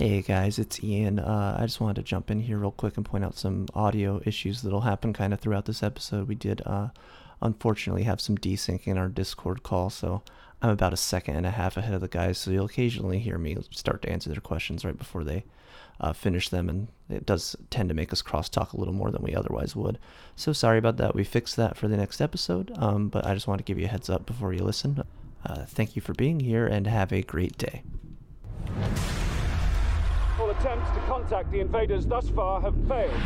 Hey guys, it's Ian. Uh, I just wanted to jump in here real quick and point out some audio issues that'll happen kind of throughout this episode. We did, uh, unfortunately, have some desync in our Discord call, so I'm about a second and a half ahead of the guys, so you'll occasionally hear me start to answer their questions right before they uh, finish them, and it does tend to make us crosstalk a little more than we otherwise would. So sorry about that. We fixed that for the next episode, um, but I just want to give you a heads up before you listen. Uh, thank you for being here, and have a great day. All attempts to contact the invaders thus far have failed.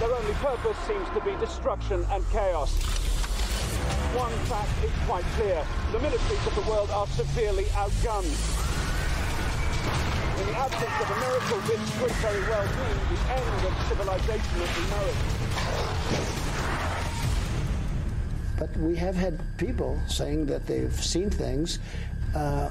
Their only purpose seems to be destruction and chaos. One fact is quite clear. The militaries of the world are severely outgunned. In the absence of a miracle, this could very well mean the end of civilization as we know it. But we have had people saying that they've seen things. Uh,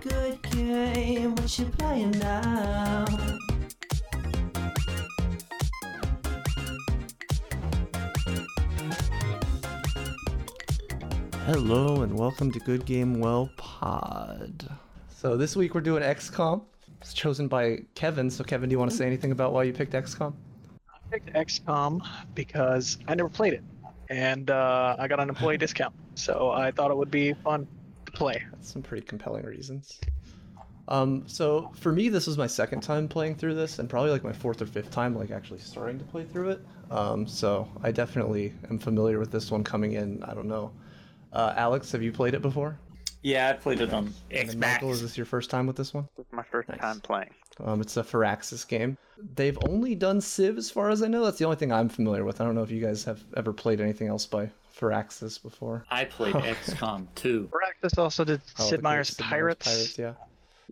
Good game, what you playing now? Hello and welcome to Good Game Well Pod. So this week we're doing XCOM. It's chosen by Kevin. So Kevin, do you want to say anything about why you picked XCOM? I picked XCOM because I never played it, and uh, I got an employee discount, so I thought it would be fun to play. That's some pretty compelling reasons. Um, so for me, this was my second time playing through this, and probably like my fourth or fifth time, like actually starting to play through it. Um, so I definitely am familiar with this one coming in. I don't know. Uh, Alex, have you played it before? Yeah, I played it on Xbox. Michael, is this your first time with this one? This is my first Nice. time playing. Um, it's a Firaxis game. They've only done Civ as far as I know. That's the only thing I'm familiar with. I don't know if you guys have ever played anything else by Firaxis before. I played XCOM 2. Firaxis also did Oh, Sid Meier's Pirates. Pirates, yeah.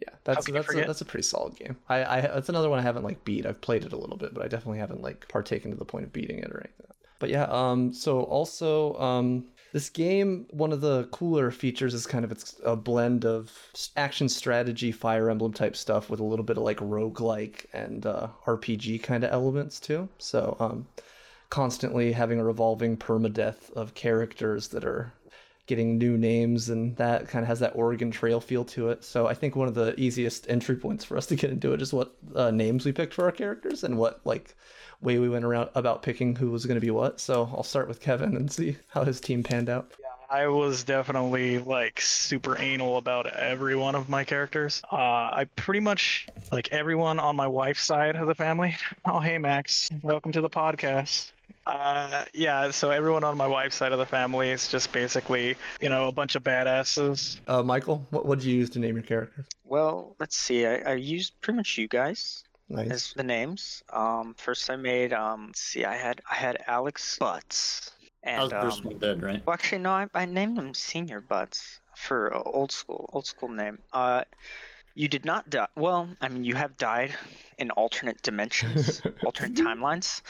Yeah, that's that's a, that's a pretty solid game. I, I that's another one I haven't like beat. I've played it a little bit, but I definitely haven't like partaken to the point of beating it or anything. But yeah, um, so also um, this game, one of the cooler features is kind of it's a blend of action strategy, Fire Emblem type stuff with a little bit of like roguelike and uh, RPG kind of elements too. So um, constantly having a revolving permadeath of characters that are getting new names and that kind of has that Oregon Trail feel to it. So I think one of the easiest entry points for us to get into it is what uh, names we picked for our characters and what like way we went around about picking who was going to be what. So I'll start with Kevin and see how his team panned out. I was definitely like super anal about every one of my characters. Uh, I pretty much like everyone on my wife's side of the family. Oh, hey Max, welcome to the podcast. Uh, yeah, so everyone on my wife's side of the family is just basically, you know, a bunch of badasses. Uh, Michael, what what did you use to name your character? Well, let's see. I, I used pretty much you guys Nice. as the names. Um, first I made um, see. I had I had Alex Butts, That was and the first um, dead, right? well, actually no, I, I named him Senior Butts for uh, old school old school name. Uh, you did not die. Well, I mean, you have died in alternate dimensions, alternate timelines.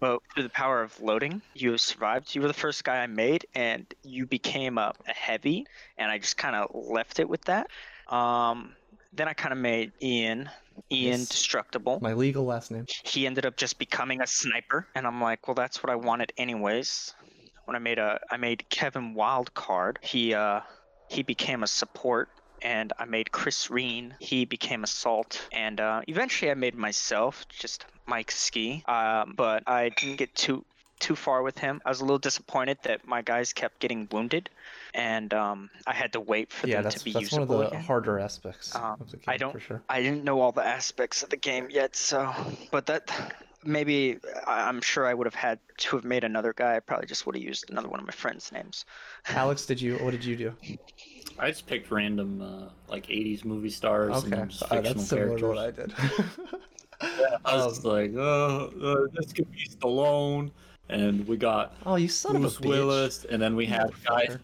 But through the power of loading, you have survived. You were the first guy I made, and you became a, a heavy, and I just kind of left it with that. Um, then I kind of made Ian, Ian Nice. Destructible. My legal last name. He ended up just becoming a sniper, and I'm like, well, that's what I wanted anyways. When I made a, I made Kevin Wildcard. He uh, he became a support, and I made Chris Reen. He became a salt, and uh, eventually I made myself just Mike Ski. Um, but I didn't get too too far with him. I was a little disappointed that my guys kept getting wounded, and um, I had to wait for Yeah, them to be that's one of usable the again. harder aspects Um, of the game I don't- for sure. I didn't know all the aspects of the game yet, so but that maybe I- I'm sure I would have had to have made another guy. I probably just would have used another one of my friends' names. Alex, did you what did you do? I just picked random uh, like 80s movie stars and Okay, then just uh, fictional that's similar to characters. what I did. I was Um, like, oh, uh, this could be Stallone, and we got oh, you son Bruce of a bitch. Willis, and then we have guys, Motherfucker.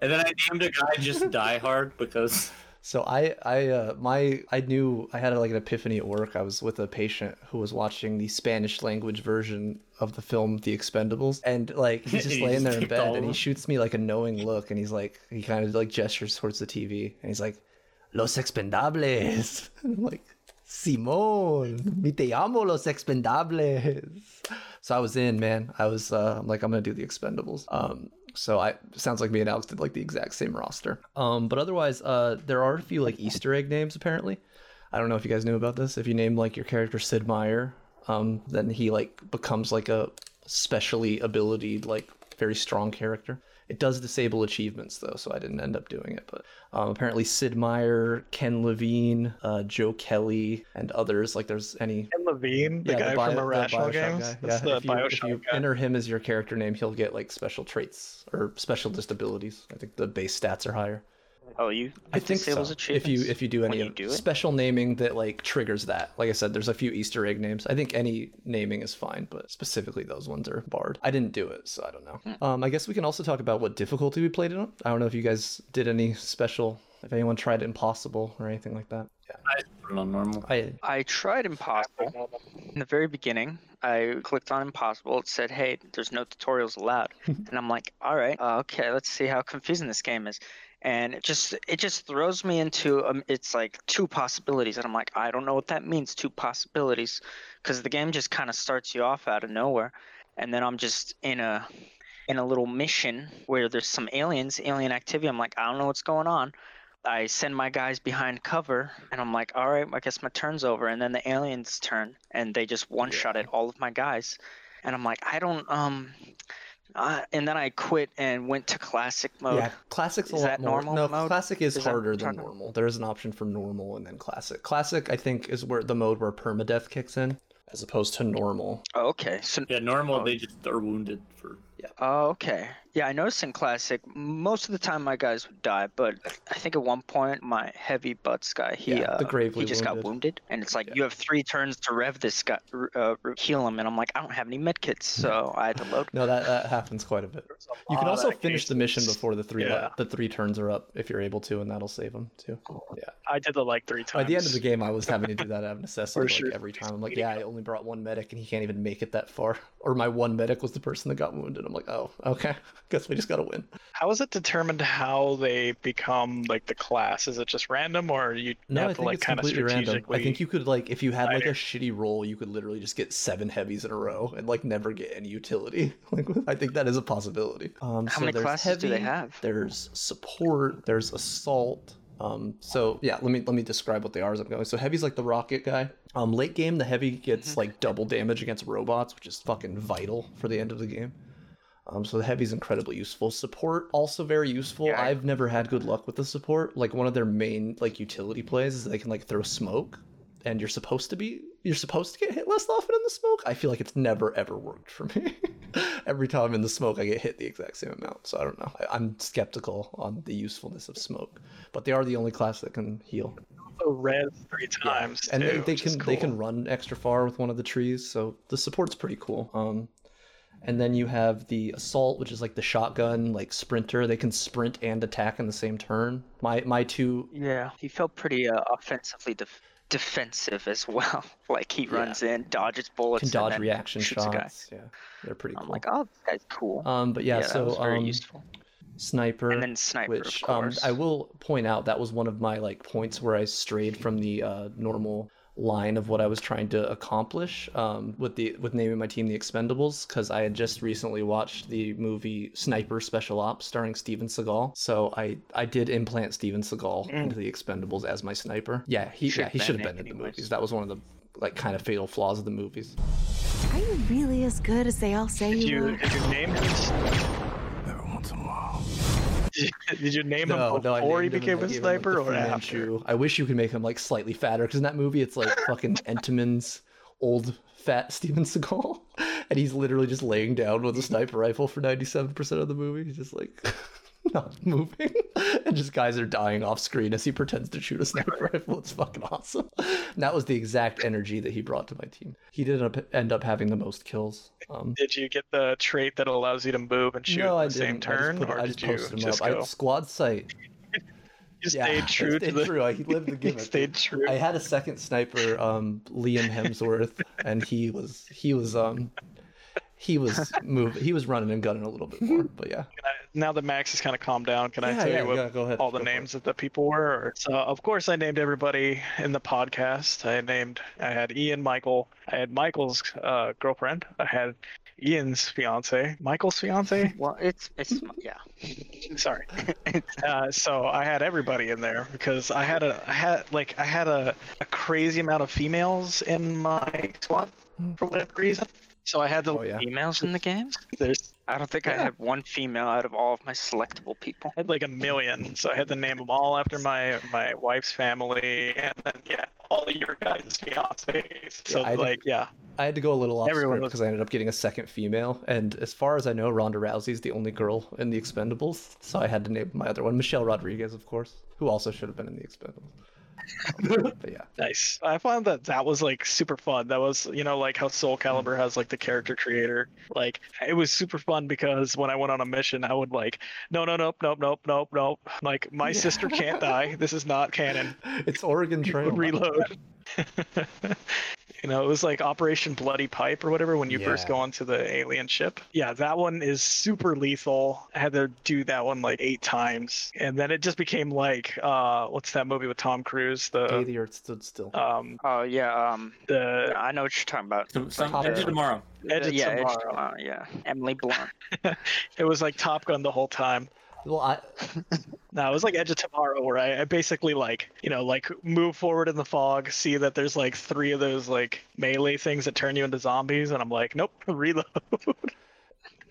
and then I named a guy just Die Hard because So I I uh, my I knew I had like an epiphany at work. I was with a patient who was watching the Spanish language version of the film The Expendables, and like he's just laying there in bed, and he shoots me like a knowing look, and he's like he kind of like gestures towards the TV, and he's like, "Los Expendables." And I'm like, Simón, mi te amo los Expendables. So I was in, man. I was uh, I'm like, I'm gonna do the Expendables. Um, so I sounds like me and Alex did like the exact same roster. Um, but otherwise, uh, there are a few like Easter egg names apparently. I don't know if you guys knew about this. If you name like your character Sid Meier, um, then he like becomes like a specially abilitied, like very strong character. It does disable achievements though, so I didn't end up doing it. But um, apparently, Sid Meier, Ken Levine, uh, Joe Kelly, and others. Like, there's any Ken Levine, the guy Bio- from the Irrational Bioshock Games. Yeah, the if you, if you guy. enter him as your character name, he'll get like special traits or special disabilities. I think the base stats are higher. Oh, you? I it think so. disables If you if you do any you of do it? special naming that like triggers that. Like I said, there's a few Easter egg names. I think any naming is fine, but specifically those ones are barred. I didn't do it, so I don't know. Hmm. Um, I guess we can also talk about what difficulty we played it on. I don't know if you guys did any special. If anyone tried impossible or anything like that. Yeah, I put it on normal. I I tried Impossible. In the very beginning, I clicked on Impossible. It said, hey, there's no tutorials allowed. and I'm like, all right, uh, okay, let's see how confusing this game is. And it just it just throws me into um, it's like two possibilities, and I'm like, I don't know what that means, two possibilities, because the game just kind of starts you off out of nowhere, and then I'm just in a in a little mission where there's some aliens, alien activity. I'm like, I don't know what's going on. I send my guys behind cover, and I'm like, all right, I guess my turn's over. And then the aliens turn, and they just one shot at all of my guys, and I'm like, I don't um. Uh, and then I quit and went to classic mode. Yeah, classic's a Is lot that more. normal no, mode? classic is, Is harder than normal. There is an option for normal and then classic. Classic, I think, is where the mode where permadeath kicks in, as opposed to normal. Oh, okay. So Yeah, normal they just are wounded for. Oh, okay. Yeah, I noticed in Classic, most of the time my guys would die, but I think at one point my heavy butts guy, he Yeah, uh, the gravely he just got wounded. wounded, and it's like you have three turns to rev this guy, uh, heal him, and I'm like, I don't have any medkits, so I had to load. No, that, that happens quite a bit. You can also of finish the mission before the three Yeah. the three turns are up if you're able to, and that'll save them too. Yeah. I did it like three times. By the end of the game, I was having to do that out of necessity like sure. every time. I'm like, yeah, I only brought one medic, and he can't even make it that far. Or my one medic was the person that got wounded. I'm like, oh, okay. Guess we just gotta win. How is it determined how they become like the class? Is it just random, or you No, have I to think like it's kind of completely random. I think you could like if you had like a shitty roll, you could literally just get seven heavies in a row and like never get any utility. Like I think that is a possibility. Um, How so many there's classes do they heavy, have? There's support. There's assault. Um, so yeah, let me let me describe what they are as I'm going. So heavy's like the rocket guy. Um, late game, the heavy gets Mm-hmm. like double damage against robots, which is fucking vital for the end of the game. Um, so the heavy's incredibly useful. Support also very useful. Yeah, I've never had good luck with the support. Like one of their main like utility plays is they can like throw smoke, and you're supposed to be you're supposed to get hit less often in the smoke. I feel like it's never ever worked for me. Every time I'm in the smoke, I get hit the exact same amount. So I don't know. I, I'm skeptical on the usefulness of smoke, but they are the only class that can heal. also res three times. and they, too, they which is can they can run extra far with one of the trees so the support's pretty cool um and then you have the assault which is like the shotgun like sprinter they can sprint and attack in the same turn my my two Yeah, he felt pretty uh, offensively def- defensive as well. like he runs in, dodges bullets, can dodge reaction shoots a guy. shots yeah they're pretty I'm cool like, oh, this guy's cool. um but yeah, that so very um useful. sniper And then sniper, of which um i will point out that was one of my like points where i strayed from the uh normal line of what i was trying to accomplish um with the with naming my team the expendables because i had just recently watched the movie sniper special ops starring steven seagal. So i i did implant steven seagal into the expendables as my sniper. Yeah he yeah, Should've he been should have been in the movies. That was one of the like kind of fatal flaws of the movies. Are you really as good as they all say Did you, you are? did you name him? Did you, name No, him no, before he named him became a him, like, sniper or after? I wish you could make him like slightly fatter because in that movie it's like fucking Entenmann's old fat Steven Seagal, and he's literally just laying down with a sniper rifle for ninety seven percent of the movie. He's just like not moving, and just guys are dying off screen as he pretends to shoot a sniper rifle. It's fucking awesome. And that was the exact energy that he brought to my team. He did up, end up having the most kills. Um, Did you get the trait that allows you to move and shoot no, I the same didn't. I just turn, put I just posted him just up. go? I, squad sight. You Yeah, stayed true I to stayed the. true. I lived the gimmick. stayed true. I had a second sniper, um, Liam Hemsworth, and he was he was um he was move he was running and gunning a little bit more. But yeah, Can I, now that Max has kind of calmed down, can I tell yeah, you what go- go ahead, all the go names of the people were? So, of course, I named everybody in the podcast. I named, I had Ian Michael. I had Michael's uh, girlfriend. I had Ian's fiance. Michael's fiance? Well, it's it's yeah. Sorry. uh, so I had everybody in there because I had a, I had like, I had a, a crazy amount of females in my squad for whatever reason. So I had the oh yeah. Females in the game? There's I don't think I had one female out of all of my selectable people. I had like a million, so I had to name them all after my my wife's family, and then yeah, all your guys' fiancés. So I had to- like yeah, I had to go a little off Everyone script was- because I ended up getting a second female, and as far as I know, Ronda Rousey's the only girl in the Expendables, so I had to name my other one Michelle Rodriguez, of course, who also should have been in the Expendables. yeah, nice. I found that that was like super fun. That was you know like how Soul Calibur has like the character creator. Like it was super fun because when I went on a mission, I would like no no nope nope nope nope nope. Like my sister can't die. This is not canon. it's Oregon Trail. reload. you know, it was like Operation Bloody Pipe or whatever when you first go onto the alien ship. Yeah, that one is super lethal. I had to do that one like eight times, and then it just became like, uh, what's that movie with Tom Cruise? Day The the Earth stood still. um, Oh yeah, um, the I know what you're talking about. Some, some Top Edge of tomorrow. Edge of yeah, Edge Tomorrow. Tomorrow, yeah, Emily Blunt. it was like Top Gun the whole time. Well, I No, it was like Edge of Tomorrow, where I, I basically like, you know, like move forward in the fog, see that there's like three of those like melee things that turn you into zombies, and I'm like, nope, reload.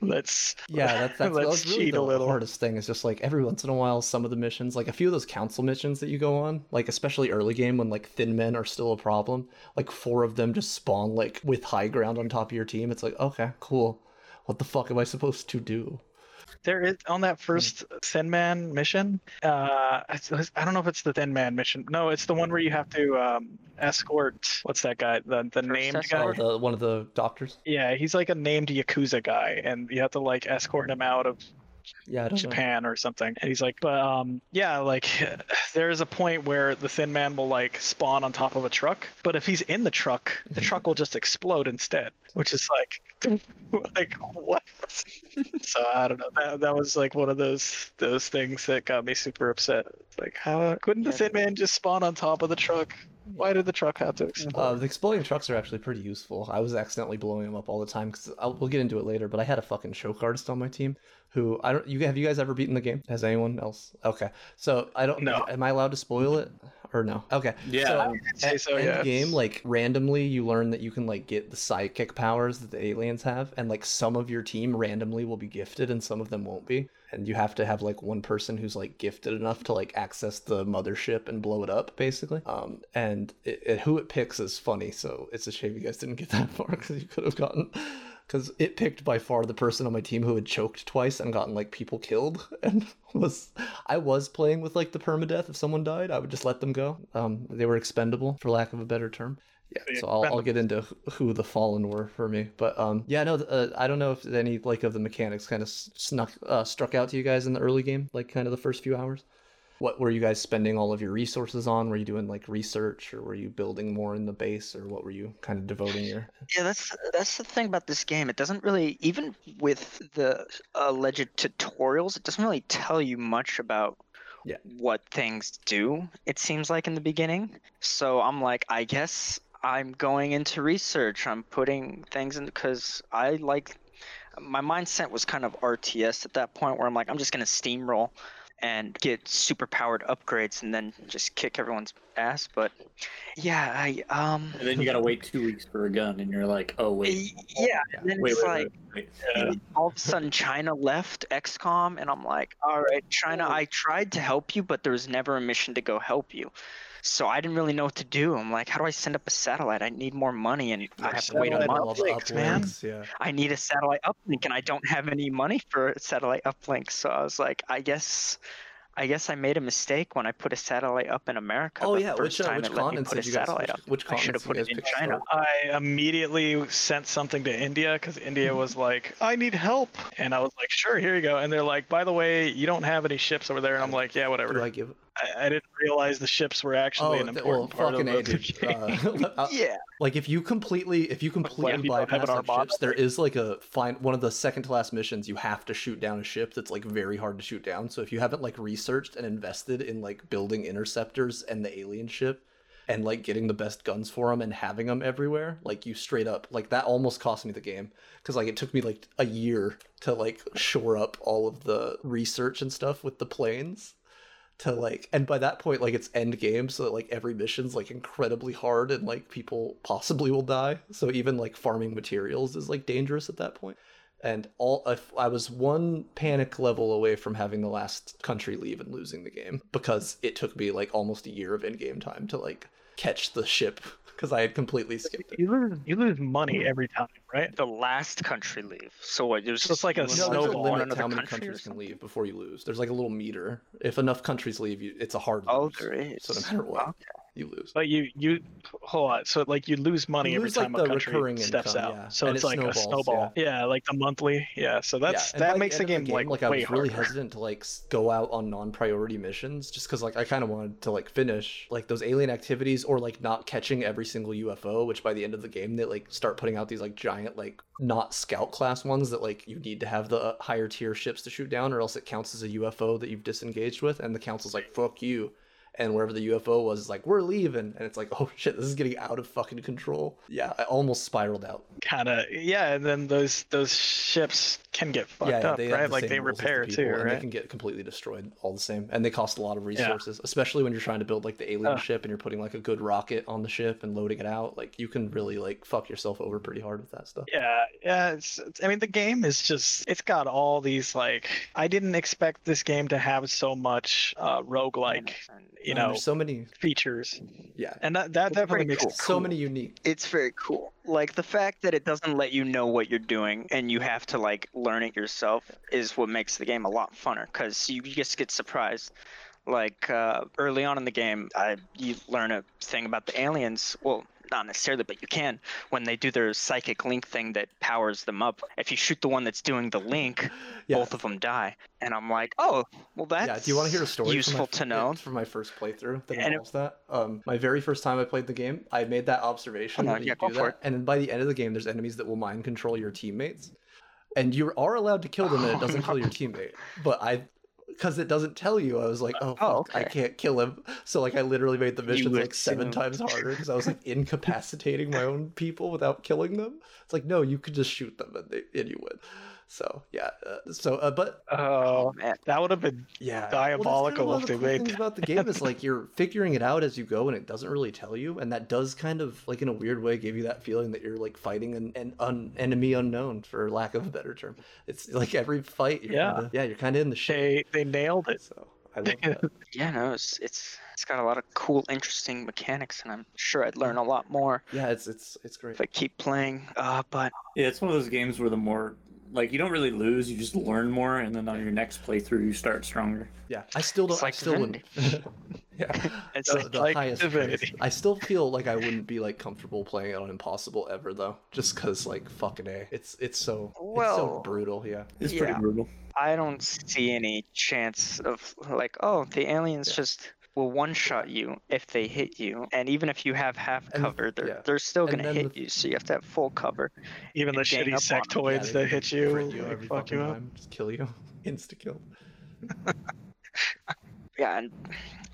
let's yeah, that's that's, let's that's really cheat the a little. hardest thing. Is just like every once in a while, some of the missions, like a few of those council missions that you go on, like especially early game when like thin men are still a problem, like four of them just spawn like with high ground on top of your team. It's like okay, cool. What the fuck am I supposed to do? There is on that first Thin Man mission. Uh, it's- I don't know if it's the Thin Man mission. No, it's the one where you have to um, escort. What's that guy? The the First named escort? guy. Oh, the one of the doctors. Yeah, he's like a named yakuza guy, and you have to like escort him out of Yeah, I don't know. Japan or something. And he's like, but um, yeah, like there is a point where the Thin Man will like spawn on top of a truck, but if he's in the truck, the truck will just explode instead, which is like, like what? so I don't know. That, that was like one of those those things that got me super upset. It's like, how couldn't the Thin Man just spawn on top of the truck? Why did the truck have to explode? Uh, the exploding trucks are actually pretty useful. I was accidentally blowing them up all the time because we'll get into it later. But I had a fucking choke artist on my team who I don't. You have you guys ever beaten the game? Has anyone else? Okay, so I don't. No. Am I allowed to spoil it or no? Okay. Yeah. So, I would say so, end yes. game, like randomly, you learn that you can like get the psychic powers that the aliens have, and like some of your team randomly will be gifted, and some of them won't be. And you have to have like one person who's like gifted enough to like access the mothership and blow it up, basically. Um, and it, it, who it picks is funny, so it's a shame you guys didn't get that far because you could have gotten. Because it picked by far the person on my team who had choked twice and gotten like people killed, and was I was playing with like the permadeath. If someone died, I would just let them go. Um, they were expendable, for lack of a better term. Yeah, so I'll, I'll get into who the fallen were for me, but um, yeah, no, uh, I don't know if any like of the mechanics kind of snuck uh, struck out to you guys in the early game, like kind of the first few hours. What were you guys spending all of your resources on? Were you doing like research, or were you building more in the base, or what were you kind of devoting your? Yeah, that's that's the thing about this game. It doesn't really, even with the alleged tutorials, it doesn't really tell you much about Yeah. what things do. It seems like in the beginning. So I'm like, I guess I'm going into research. I'm putting things in because I like. My mindset was kind of RTS at that point, where I'm like, I'm just gonna steamroll and get super powered upgrades and then just kick everyone's ass. But yeah, I um. And then you gotta wait two weeks for a gun, and you're like, oh wait, Yeah, and then wait, it's wait, like wait, wait. Yeah. all of a sudden China left XCOM, and I'm like, all right, China, I tried to help you, but there was never a mission to go help you. So I didn't really know what to do. I'm like, how do I send up a satellite? I need more money, and I have to wait a satellite month. all uplinks, man. Yeah. I need a satellite uplink, and I don't have any money for a satellite uplink. So I was like, I guess. I guess I made a mistake when I put a satellite up in America. Oh the yeah, first which uh, time which it let me continents put a did you guys? satellite Which, up. which I should have continents put it in China. start? I immediately sent something to India because India was like, I need help. And I was like, sure, here you go. And they're like, by the way, you don't have any ships over there. And I'm like, yeah, Who do whatever. I give? I, I didn't realize the ships were actually an th- Oh, well, important part fucking of the game. Uh, uh, Yeah. Like if you completely if you completely you don't bypass an like, ships, there is like a fine one of the second to last missions you have to shoot down a ship that's like very hard to shoot down. So if you haven't like researched and invested in like building interceptors and the alien ship and like getting the best guns for them and having them everywhere, like you straight up like that almost cost me the game. Because like it took me like a year to like shore up all of the research and stuff with the planes to like and by that point like it's end game so that like every mission's like incredibly hard and like people possibly will die. So even like farming materials is like dangerous at that point and all if i was one panic level away from having the last country leave and losing the game because it took me like almost a year of in-game time to like catch the ship because i had completely skipped it You lose you lose money every time, right? The last country leave. So what? It was So it's like a you no, went there's a snowball. limit how many country countries can leave before you lose. There's like a little meter. If enough countries leave, you it's a hard oh, lose. Oh, there is. So no matter what, Okay. You lose. But you you hold on. So like you lose money You every lose, like, time the a country recurring steps income, out. yeah. So And it's it like a snowball. Yeah. like the monthly. Yeah. So that's and by that the makes the end of game, like, I way was really hesitant to like go out on non-priority missions just because like I kind of wanted to like finish like those alien activities or like not catching every single UFO, which by the end of the game they like start putting out these like giant like not scout class ones that like you need to have the uh, higher tier ships to shoot down or else it counts as a UFO that you've disengaged with, and the council's like fuck you. And wherever the UFO was, is like we're leaving, and it's like, oh shit, this is getting out of fucking control. Yeah, I almost spiraled out. Kind of. Yeah. And then those those ships can get fucked yeah, yeah, up, they have right? the Like they rules the repair people, too, and They can get completely destroyed all the same, and they cost a lot of resources, especially when you're trying to build like the alien Ugh. ship and you're putting like a good rocket on the ship and loading it out. Like you can really like fuck yourself over pretty hard with that stuff. Yeah, yeah. It's, it's. I mean, the game is just. It's got all these like. I didn't expect this game to have so much uh, roguelike, you And know, there's so many, features, yeah, and that that It's definitely makes cool. it so cool. many unique. It's very cool. Like the fact that it doesn't let you know what you're doing and you have to like learn it yourself is what makes the game a lot funner because you just get surprised. Like uh, early on in the game, I, you learn a thing about the aliens. Well, not necessarily, but you can when they do their psychic link thing that powers them up. If you shoot the one that's doing the link, Yeah. both of them die. And I'm like, oh, well that's Yeah, do you want to hear a story? useful to know. from my first playthrough that And it- involves that. Um, my very first time I played the game, I made that observation. Yeah, go do for that, and then by the end of the game, there's enemies that will mind control your teammates, and you are allowed to kill them, and it doesn't kill your teammate. But I, because it doesn't tell you, I was like, oh, Oh, fuck, I can't kill him. So like, I literally made the missions like seven times harder because I was like incapacitating my own people without killing them. It's like, no, you could just shoot them and, they, and you would. So yeah, uh, so uh, but Oh, man. that would have been yeah diabolical well, if that's they kind of one of the cool made things about the game is like you're figuring it out as you go and it doesn't really tell you and that does kind of like in a weird way give you that feeling that you're like fighting an, an un, enemy unknown for lack of a better term it's like every fight you're Yeah. kinda, yeah you're kind of in the shit they they nailed it. so i love that Yeah, no, it's it's it's got a lot of cool, interesting mechanics, and I'm sure I'd learn a lot more yeah it's it's it's great if I keep playing. Uh, but Yeah, it's one of those games where the more like you don't really lose, you just learn more, and then on your next playthrough you start stronger. yeah i still don't It's i like still wouldn't yeah it's the, like, the like highest Divinity. praise. I still feel like I wouldn't be like comfortable playing it on impossible ever though, just because like fucking a, it's it's so it's so brutal. Yeah, It's Yeah. pretty brutal. I don't see any chance of like, oh, the aliens just will one shot you if they hit you, and even if you have half And- cover, they're yeah. they're still And gonna hit the- you, so you have to have full cover. Even the shitty up on 'em. Yeah, sectoids that hit you, crit you like, every fuck fucking you up. just kill you, insta kill. Yeah, and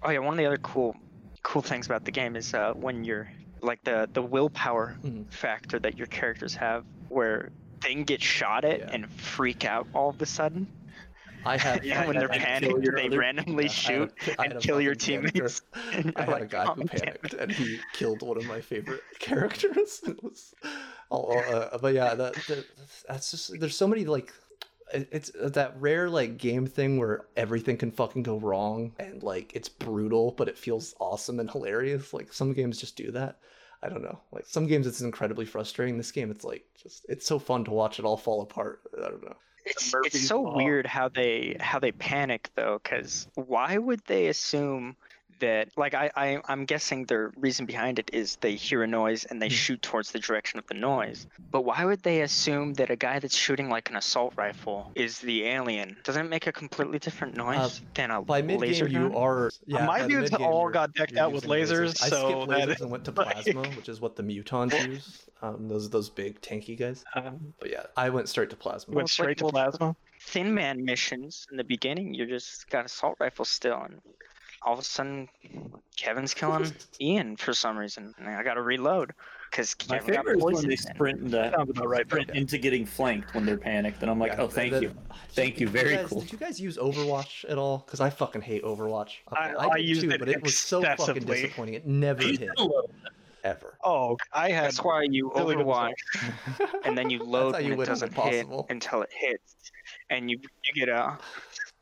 oh yeah, one of the other cool cool things about the game is uh, when you're like the the willpower Mhm. factor that your characters have, where they can get shot at Yeah. and freak out all of a sudden. I had Yeah, when they're panicked, they other- randomly yeah, I had a- shoot I had and kill your teammates. I had a guy "Oh, who panicked and he killed one of my favorite characters. It was, oh, uh, but yeah, that, that that's just there's so many like it's that rare like game thing where everything can fucking go wrong and like it's brutal but it feels awesome and hilarious. Like some games just do that. I don't know. Like some games it's incredibly frustrating. This game it's like just it's so fun to watch it all fall apart. I don't know. It's, it's so Law. weird how they how they panic though, because why would they assume that like I, I I'm guessing the reason behind it is they hear a noise and they Hmm. shoot towards the direction of the noise. But why would they assume that a guy that's shooting like an assault rifle is the alien? Doesn't it make a completely different noise than a Uh, By mid laser game, you are. Yeah, my dudes all got decked out with using lasers, I so skipped that- lasers and went to like- plasma, which is what the mutons use. Um, those those big tanky guys. Um, But yeah, I went straight to plasma. went it's like straight to plasma. Thin Man missions in the beginning, you just got assault rifle still, and all of a sudden, Kevin's killing Ian for some reason, and I got to reload because My Kevin got favorite is when they sprint into, Sounds about right. sprint into getting flanked when they're panicked, and I'm like, Yeah, oh, thank that- you, thank you, Did very guys, cool. Did you guys use Overwatch at all? Because I fucking hate Overwatch. I- Okay, I used too, it but it was so fucking disappointing. It never hit A ever. Oh, I had. That's why you Overwatch, and then you load how when you it doesn't Impossible. hit until it hits, and you you get a.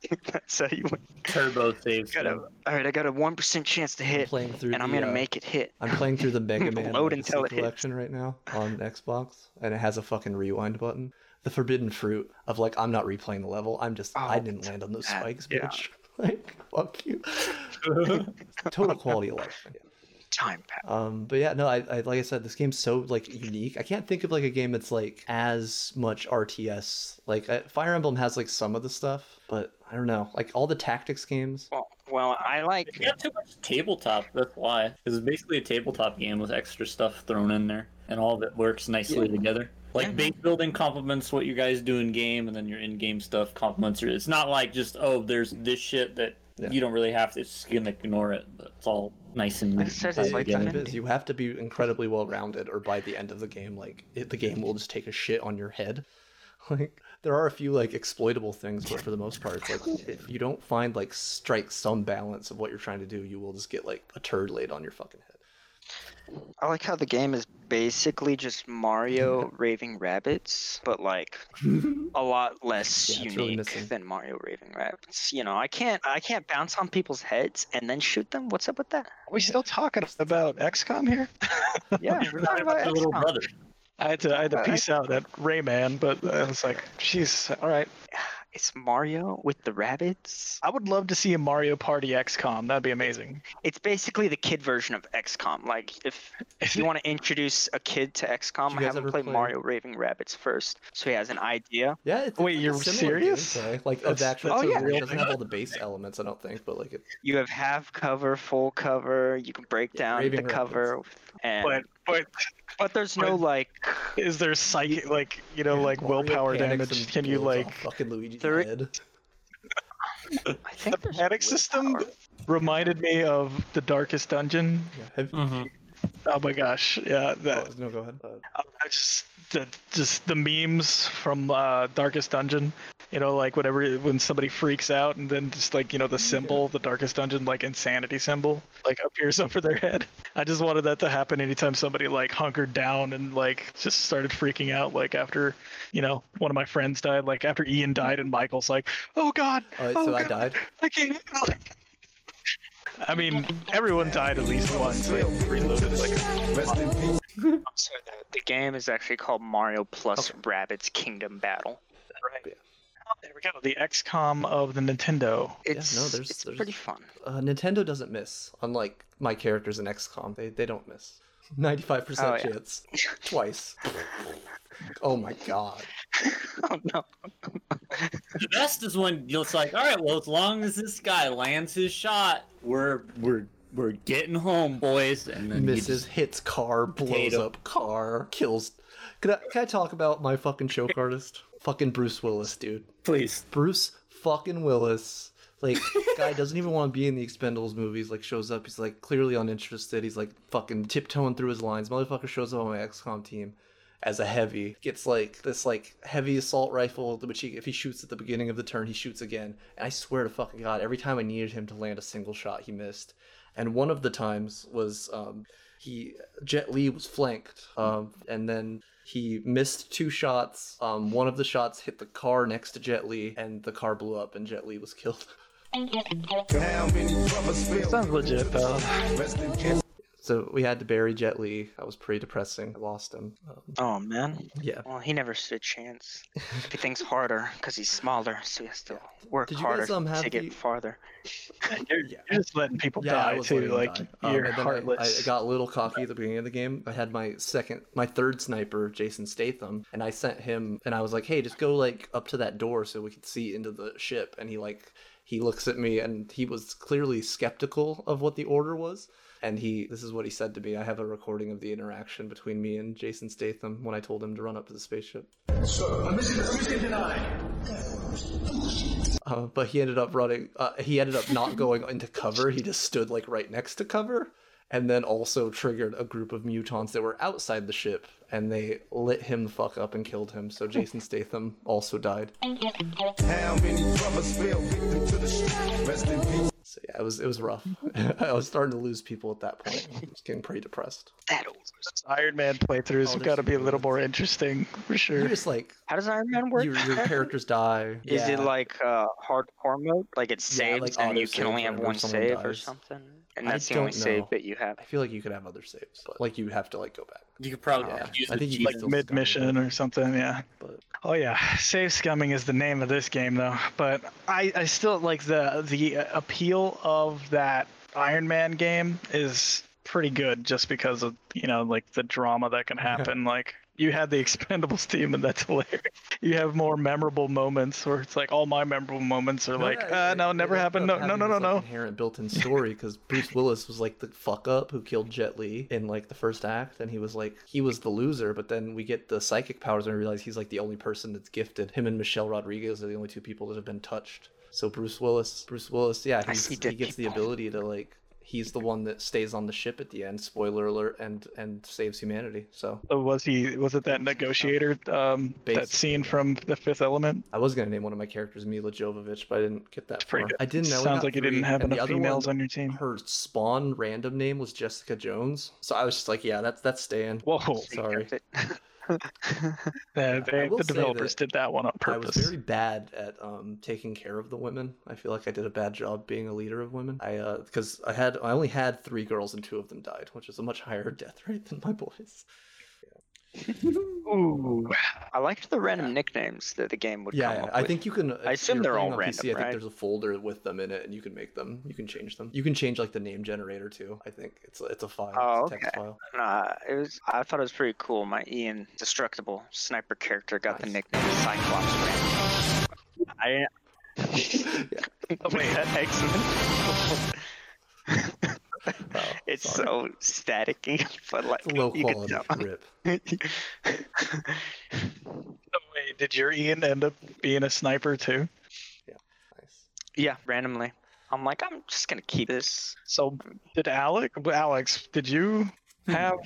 That's how you win. Turbo save. Got a, all right, I got a one percent chance to I'm hit, playing through and I'm gonna uh, make it hit. I'm playing through the Mega Man Load until it hits. collection right now on Xbox, and it has a fucking rewind button. The forbidden fruit of like I'm not replaying the level. I'm just I Oh, didn't land on those that- spikes, yeah. bitch. Like fuck you. Total quality of life. Yeah. Time pass. Um, but yeah, no, I, I like I said, this game's so like unique. I can't think of like a game that's like as much RTS. Like uh, Fire Emblem has like some of the stuff, but I don't know. Like all the tactics games. Well, well, I like. It got too much tabletop. That's why. Because it's basically a tabletop game with extra stuff thrown in there, and all of it works nicely together. Like Yeah. base building complements what you guys do in game, and then your in-game stuff complements your. It's not like just oh, there's this shit that Yeah. you don't really have to. It's just gonna ignore it. But it's all nice and I neat said it's like It kind of is. You have to be incredibly well rounded, or by the end of the game, like it, the game will just take a shit on your head. Like there are a few like exploitable things, but for the most part, it's like if you don't find like strike some balance of what you're trying to do, you will just get like a turd laid on your fucking head. I like how the game is basically just Mario Raving Rabbids, but like a lot less Yeah, it's really unique than Mario Raving Rabbids. You know, I can't I can't bounce on people's heads and then shoot them. What's up with that? Are we still talking about XCOM here? Yeah, we're talking about My little XCOM. Brother. I had to I had to Uh, piece out that Rayman, but I was like, jeez, all right. It's Mario with the rabbits. I would love to see a Mario Party XCOM. That'd be amazing. It's basically the kid version of XCOM. Like if if you want to introduce a kid to XCOM, you have guys him play play- Mario Raving Rabbids first, so he has an idea. Yeah, it's, Wait, it's you're serious? gameplay. Like That's- of actually, that's a it real doesn't have all the base elements, I don't think, but like it, You have half cover, full cover. You can break Yeah, down Raving the cover, and But but but there's no but- like is there psychic like you know like willpower damage? Can you like fucking Luigi's There- head? I think the panic system willpower. reminded me of the Darkest Dungeon. Yeah. Have, Mm-hmm. Oh my gosh, yeah, oh, that no, go ahead. Uh, I just the just the memes from uh, Darkest Dungeon. You know, like whenever when somebody freaks out and then just like you know the symbol, the Darkest Dungeon like insanity symbol, like appears over their head. I just wanted that to happen anytime somebody like hunkered down and like just started freaking out. Like after you know one of my friends died, like after Ian died and Michael's like, oh god, all right, oh so I God, died. I can't. I mean, everyone died at least once. They reloaded like. So the, the game is actually called Mario Plus Okay. Rabbids Kingdom Battle. Right. Oh, there we go. The XCOM of the Nintendo. It's no, there's- it's there's- pretty fun. Uh, Nintendo doesn't miss, unlike my characters in XCOM. They they don't miss. Ninety five percent yeah. chance, twice. oh my god. oh no. The best is when it's like, all right, well, as long as this guy lands his shot, we're we're we're getting home, boys. And then he Misses, just- hits car, blows Potato. up car, kills. Can I, can I talk about my fucking choke artist? Fucking Bruce Willis, dude. please. Bruce fucking Willis. Like, guy doesn't even want to be in the Expendables movies. Like, shows up. He's like clearly uninterested. He's like fucking tiptoeing through his lines. Motherfucker shows up on my XCOM team as a heavy. Gets like this like heavy assault rifle, which he, if he shoots at the beginning of the turn, he shoots again. And I swear to fucking god, every time I needed him to land a single shot, he missed. And one of the times was um, he Jet Li was flanked, um, and then he missed two shots. Um, one of the shots hit the car next to Jet Li, and the car blew up, and Jet Li was killed. Sounds legit though. So we had to bury Jet Li. That was pretty depressing. I lost him. Um, Oh man. yeah. Well, he never stood a chance. he thinks harder because he's smaller, so he has to work Did you harder guys, um, have to get the- farther. You're, you're just letting people Yeah, I die was too. Like die. Um, you're and then I- I, got a little cocky at the beginning of the game. I had my second, my third sniper, Jason Statham, and I sent him, and I was like, "Hey, just go like up to that door so we can see into the ship." And he like, he looks at me, and he was clearly skeptical of what the order was. And he, this is what he said to me. I have a recording of the interaction between me and Jason Statham when I told him to run up to the spaceship. Uh, but he ended up running. Uh, he ended up not going into cover. He just stood like right next to cover, and then also triggered a group of mutons that were outside the ship, and they lit him the fuck up and killed him. So Jason Statham also died. How many brothers fell victim to the street? Rest in peace. So yeah, it was it was rough. I was starting to lose people at that point. I was getting pretty depressed. That old. Iron Man playthroughs Oh, have got to be a little more interesting for sure. You're just like How does Iron Man work? your, your characters die. Is it like uh, hardcore mode? Like it Yeah, saves like and you can only have one someone save or something? And I that's the only don't save know. that you have. I feel like you could have other saves, but like you have to like go back. You could probably Yeah, use I think you like mid mission or something. Yeah. But Oh yeah, save scumming is the name of this game though. But I, I still like the the uh, appeal of that Iron Man game is pretty good just because of you know like the drama that can happen. like you had the Expendables team and that's hilarious. You have more memorable moments where it's like all my memorable moments are like, uh, no, never happened. No, no, no, no, no. Inherent built-in story because Bruce Willis was like the fuck up who killed Jet Li in like the first act, and he was like he was the loser. But then we get the psychic powers and we realize he's like the only person that's gifted. Him and Michelle Rodriguez are the only two people that have been touched. So Bruce Willis, Bruce Willis, yeah, he's, he dead gets the ability to like. He's the one that stays on the ship at the end. Spoiler alert, and and saves humanity. So So was he? Was it that negotiator? Um, that scene from The Fifth Element? I was gonna name one of my characters Milla Jovovich, but I didn't get that far. good. I didn't know. Sounds like you didn't have and the enough females one, on your team. Her spawn random name was Jessica Jones, so I was just like, yeah, that's that's staying. Whoa! Sorry, Kept it. The, they, the developers that did that one on purpose. I was purpose. very bad at um, taking care of the women. I feel like I did a bad job being a leader of women. I because I had I only had three girls and two of them died, which is a much higher death rate than my boys. Ooh. I liked the random nicknames that the game would Yeah, come up I with. think you can. I assume they're all on random, PC, I think there's a folder with them in it, and you can make them. You can change them. You can change like the name generator too. I think it's a- it's a file. Oh, it's a oh, text okay. file. Nah, it was. I thought it was pretty cool. My Ian Destructible sniper character got the Nice. nickname Cyclops Ram. I Oh, wait, that X-Men. Oh, it's sorry. so staticky, but like It's low you can quality rip. Oh, wait, did your Ian end up being a sniper too? Yeah, nice. yeah, randomly. I'm like, I'm just gonna keep this. So did Alec? Alex, did you have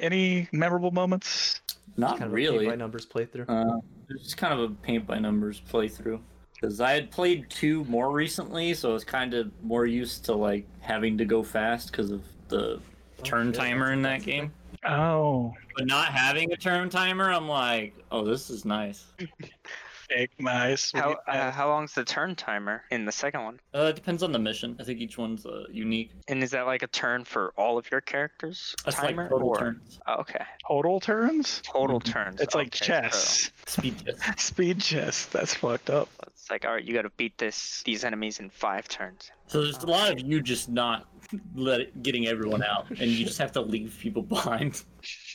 any memorable moments? Not Kind of a really. paint by numbers playthrough. Uh, it's was kind of a paint by numbers playthrough. Because I had played two more recently, so I was kind of more used to like having to go fast because of the oh, turn shit, timer in that game. Oh, But not having a turn timer, I'm like, oh, this is nice. big, nice. How uh, how long's the turn timer in the second one? Uh, it depends on the mission. I think each one's uh, unique. And is that like a turn for all of your characters? That's timer like total or turns. Oh, okay, total turns? total turns. It's like okay, so chess. Speed chess. Speed chess. That's fucked up. It's like all right, you got to beat this these enemies in five turns. So there's a lot of you just not let it, getting everyone out, and you just have to leave people behind.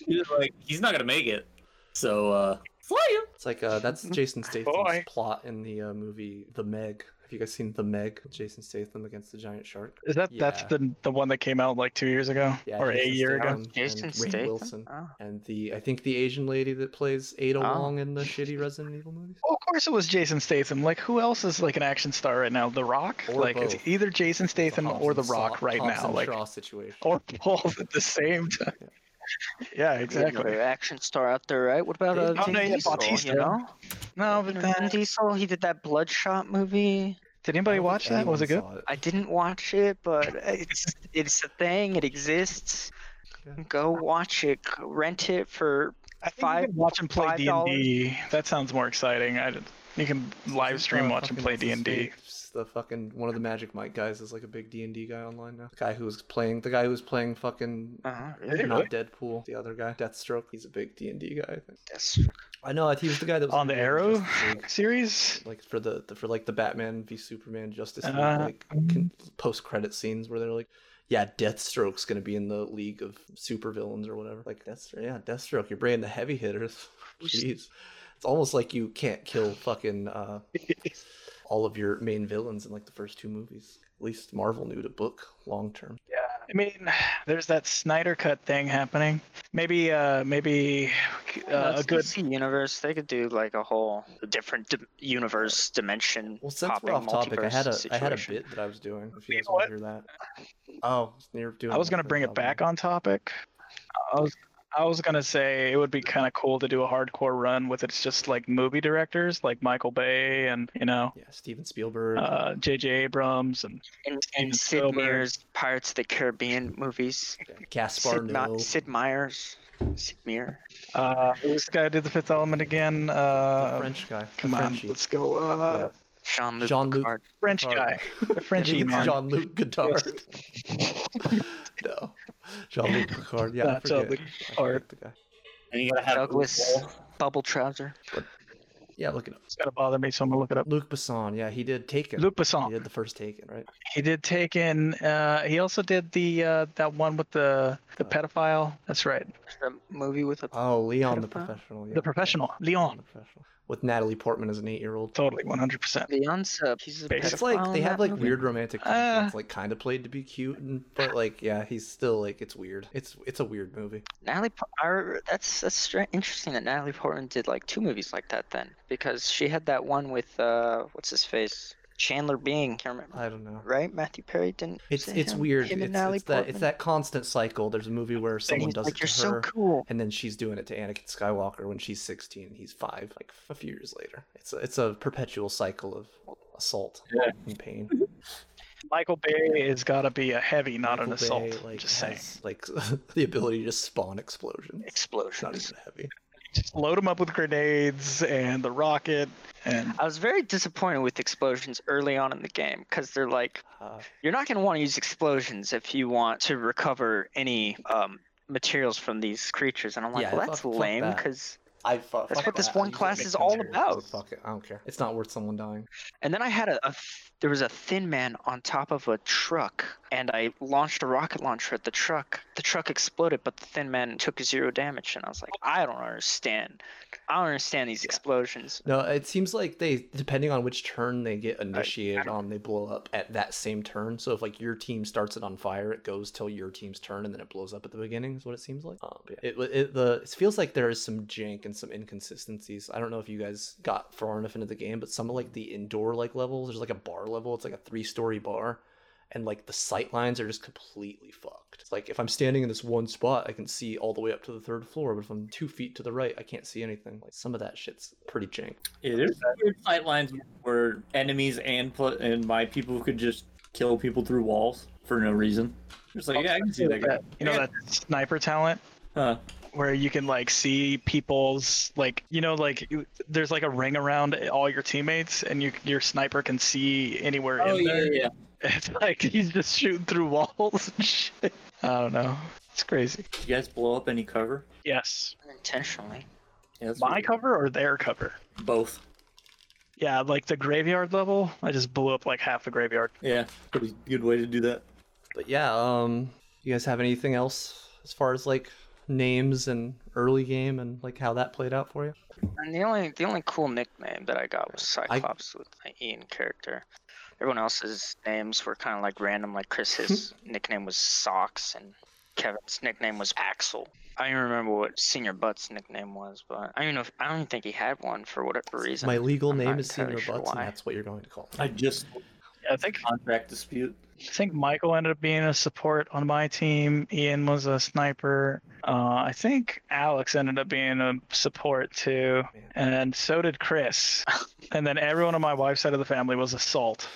Like, he's not gonna make it. So uh, fly him. It's like uh, that's Jason Statham's Boy. plot in the uh, movie The Meg. Have you guys seen The Meg? Jason Statham against the giant shark. Is that that's Yeah. the the one that came out like two years ago Yeah, or a Jason year ago? Statham Jason and Rainn Statham? Wilson, Oh. and the I think the Asian lady that plays Ada Oh. Wong in the shitty Resident Evil movies. Well, of course it was Jason Statham. Like who else is like an action star right now? The Rock. Or like it's either Jason Statham Hobbs or The and Rock Shaw- right Hobbs now. and Like Shaw situation. or both at the same time. Yeah, exactly. Another action star out there, right? What about uh, Oh, Vin no, yeah, Diesel, Bautista. You know, No, but Vin Diesel. He did that Bloodshot movie. did anybody watch that? Was it good? I didn't watch it, but it's it's a thing. It exists. Go watch it. Rent it for I think Five- you can watch him play D and D. That sounds more exciting. I, you can live stream watch and play D and D. the fucking one of the Magic Mike guys is like a big D and D guy online now. The guy who was playing, the guy who was playing fucking Uh-huh, not Deadpool, the other guy, Deathstroke. He's a big D and D guy. I think. That's I know he was the guy that was On the Arrow League, series. like for the, the for like the Batman v Superman Justice League Uh, like post credit scenes where they're like. Yeah, Deathstroke's gonna be in the league of supervillains or whatever. Like Deathstroke, yeah, Deathstroke. You're bringing the heavy hitters. Jeez, it's almost like you can't kill fucking uh, all of your main villains in like the first two movies. At least Marvel knew to book long term. Yeah, I mean, there's that Snyder cut thing happening. Maybe, uh, maybe uh, a good. DC universe. They could do like a whole different di- universe dimension. Well, since hopping we're off topic, I had a multiverse I had a bit that I was doing. If you You guys want to hear that. Oh, you're doing. I was gonna bring it Goblin. back on topic. I was, I was gonna say it would be kind of cool to do a hardcore run with it's just like movie directors like Michael Bay and you know, Yeah, Steven Spielberg. uh, J.J. Abrams and And, and Sid Meier's Pirates of the Caribbean movies. Gaspar Sid, Ma- No. Sid Meier's. Sid Meier. uh, this guy did the Fifth Element again. the Uh, French guy. the come on, let's go. Uh, Jean-Luc Jean-Luc Picard. French guy, the Frenchie man. Jean Luc Godard. no, Jean Luc Picard. Yeah, I Not Jean-Luc forget. Picard. the guy. And you gotta have Douglas Bubble Trouser. Yeah, look it up. It's gonna bother me, so I'm gonna look it up. Luc Besson. Yeah, he did Taken. Luc He Besson. did the first Taken, right? He did Taken. Uh, he also did the uh, that one with the the pedophile. That's right. The movie with a Oh, Leon the professional. Yeah. The professional, Leon Leon. the professional. With Natalie Portman as an eight-year-old. Totally, 100%. Leon's uh, he's a It's It's like they have like movie? weird romantic Uh, tension. like kind of played to be cute, and but like yeah, he's still like it's weird. It's it's a weird movie. Natalie, Po- I re- that's that's stra- interesting that Natalie Portman did like two movies like that then, because she had that one with uh, what's his face, Chandler Bing. Can't remember, I don't know. right? Matthew Perry didn't. It's it's him- weird. Him It's, it's that it's that constant cycle. There's a movie where someone does like it you're to so her, cool. and then she's doing it to Anakin Skywalker when she's 16 and he's five, like a few years later. It's a, it's a perpetual cycle of assault and pain. Michael Bay has got to be a heavy, not an assault. Bay, like just saying. has, like the ability to just spawn explosions. Not Explosions. even heavy. Just load him up with grenades and the rocket, and I was very disappointed with explosions early on in the game because they're like, Uh, you're not going to want to use explosions if you want to recover any um, materials from these creatures. And I'm like, Yeah, well, that's fuck- fuck lame because. I fuck, That's fuck what this one class is all about. Fuck it. I don't care. It's not worth someone dying. And then I had a, a th- there was a thin man on top of a truck, and I launched a rocket launcher at the truck. The truck exploded, but the thin man took zero damage. And I was like, I don't understand. I don't understand these explosions. No, it seems like they, depending on which turn they get initiated on, they blow up at that same turn. So if like your team starts it on fire, it goes till your team's turn, and then it blows up at the beginning. Is what it seems like. Um, yeah. it, it the it feels like there is some jank and some inconsistencies. I don't know if you guys got far enough into the game, but some of like the indoor like levels, there's like a bar level. It's like a three story bar. And like the sight lines are just completely fucked. It's like if I'm standing in this one spot, I can see all the way up to the third floor, but if I'm two feet to the right, I can't see anything. Like some of that shit's pretty jank. Yeah, there's weird sight lines where enemies and put and my people could just kill people through walls for no reason. Just like yeah, I can see that. guy. you know that sniper talent Huh. Where you can like see people's like you know like you- there's like a ring around all your teammates, and you your sniper can see anywhere Oh in yeah, there. yeah. It's like he's just shooting through walls and shit. I don't know. It's crazy. Did you guys blow up any cover? Yes. Intentionally. Yeah, My weird. cover or their cover? Both. Yeah, like the graveyard level. I just blew up like half the graveyard. Yeah, pretty good way to do that. But yeah, um, you guys have anything else as far as like names and early game and like how that played out for you? And the only the only cool nickname that I got was Cyclops with the Ian character. Everyone else's names were kind of like random. Like Chris, his nickname was Socks, and Kevin's nickname was Axel. I don't even remember what Senior Butt's nickname was, but I don't even know. If, I don't even think he had one for whatever reason. My legal I'm name is entirely Senior sure Butts, and that's what you're going to call me. I just Yeah, I think contract dispute. I think Michael ended up being a support on my team. Ian was a sniper. Uh, I think Alex ended up being a support too, and so did Chris. and then everyone on my wife's side of the family was assault.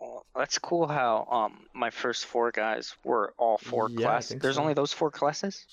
Well, that's cool how um my first four guys were all four Yeah, I classes. think There's so. only those four classes.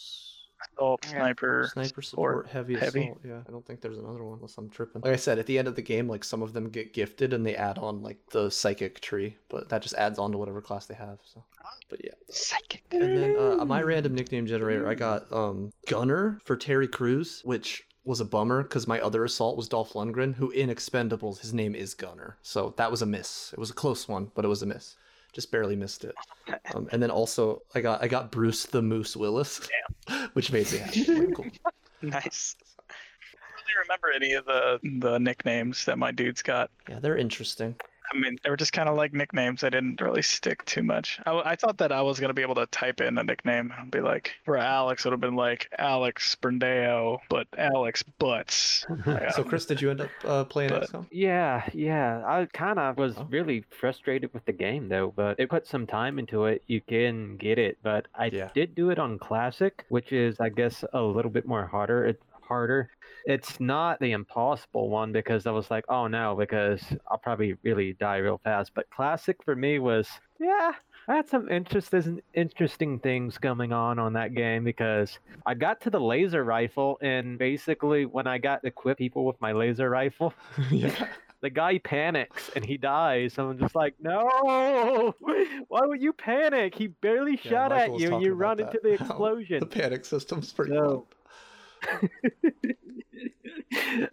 Assault, Yeah. sniper, Sniper support, heavy, heavy. assault. Yeah, I don't think there's another one unless I'm tripping. Like I said, at the end of the game, like some of them get gifted and they add on like the psychic tree, but that just adds on to whatever class they have. So, but yeah. Psychic. And then uh, my random nickname generator, I got um Gunner for Terry Crews, which was a bummer because my other assault was Dolph Lundgren, who in Expendables his name is Gunner. So that was a miss. It was a close one, but it was a miss. Just barely missed it. Um, and then also I got I got Bruce the Moose Willis, which made me happy. Cool. Nice. I don't really remember any of the the nicknames that my dudes got. Yeah, they're interesting. I mean, they were just kind of like nicknames. I didn't really stick too much. I, I thought that I was gonna be able to type in a nickname and be like, for Alex, it would have been like Alex Brandeo, but Alex Butts. So Chris, did you end up uh, playing But- XCOM? Yeah, yeah. I kind of was Oh. really frustrated with the game though, but it put some time into it. You can get it, but I Yeah. did do it on classic, which is I guess a little bit more harder. It harder. It's not the impossible one because I was like, oh no, because I'll probably really die real fast. But classic for me was yeah. I had some interesting interesting things going on on that game because I got to the laser rifle and basically when I got to equip people with my laser rifle, yeah. the guy panics and he dies. And I'm just like, no, why would you panic? He barely Yeah, shot Michael at you and you run that, into the explosion. The panic system's pretty No.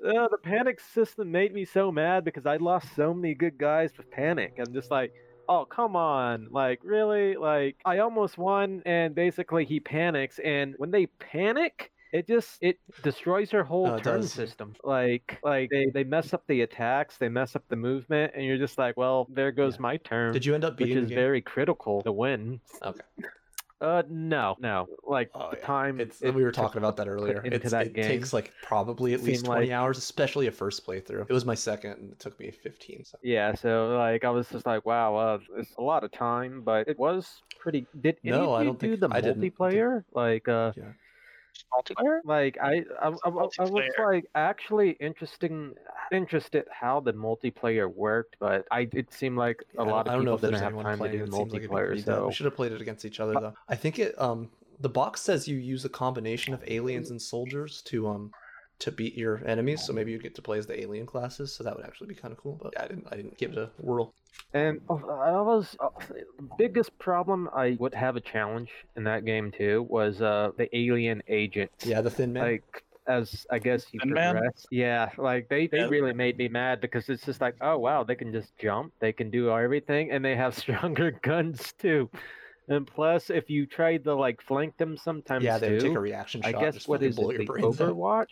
Uh, the panic system made me so mad because I lost so many good guys with panic. I'm just like, oh come on, like really, like I almost won, and basically he panics, and when they panic. It just it destroys your whole Oh, turn does. system. Like like they, they mess up the attacks, they mess up the movement, and you're just like, well, there goes Yeah. my turn. Did you end up which is very critical to win. Okay. Uh, no, no. Like Oh, the yeah. time It's it we were talking about that earlier. into that it game takes like probably at least twenty like- hours, especially a first playthrough. It was my second, and it took me fifteen. So Yeah, so like I was just like, wow, uh, it's a lot of time, but it was pretty. Did any No, of I you don't do think- the multiplayer? Like, uh, Multiplayer? like I, I, I, I- I was like actually interesting, interested how the multiplayer worked, but I it seemed like a don't- lot I of don't know people if there's didn't have anyone time to playing. do It seems like multiplayer. pretty. So we should have played it against each other though. I think it um the box says you use a combination of aliens and soldiers to um to beat your enemies. So maybe you get to play as the alien classes. So that would actually be kind of cool. But I didn't I didn't give it a whirl. And uh, I was uh, the biggest problem I would have a challenge in that game too was uh the alien agent. Yeah, the thin man. Like as I guess you Thin Man? progress. Yeah, like they, they Yeah. really made me mad because it's just like, oh wow, they can just jump, they can do everything, and they have stronger guns too. And plus, if you try to like flank them sometimes yeah, they too, take a reaction shot. I guess what is it? The brains out. Overwatch?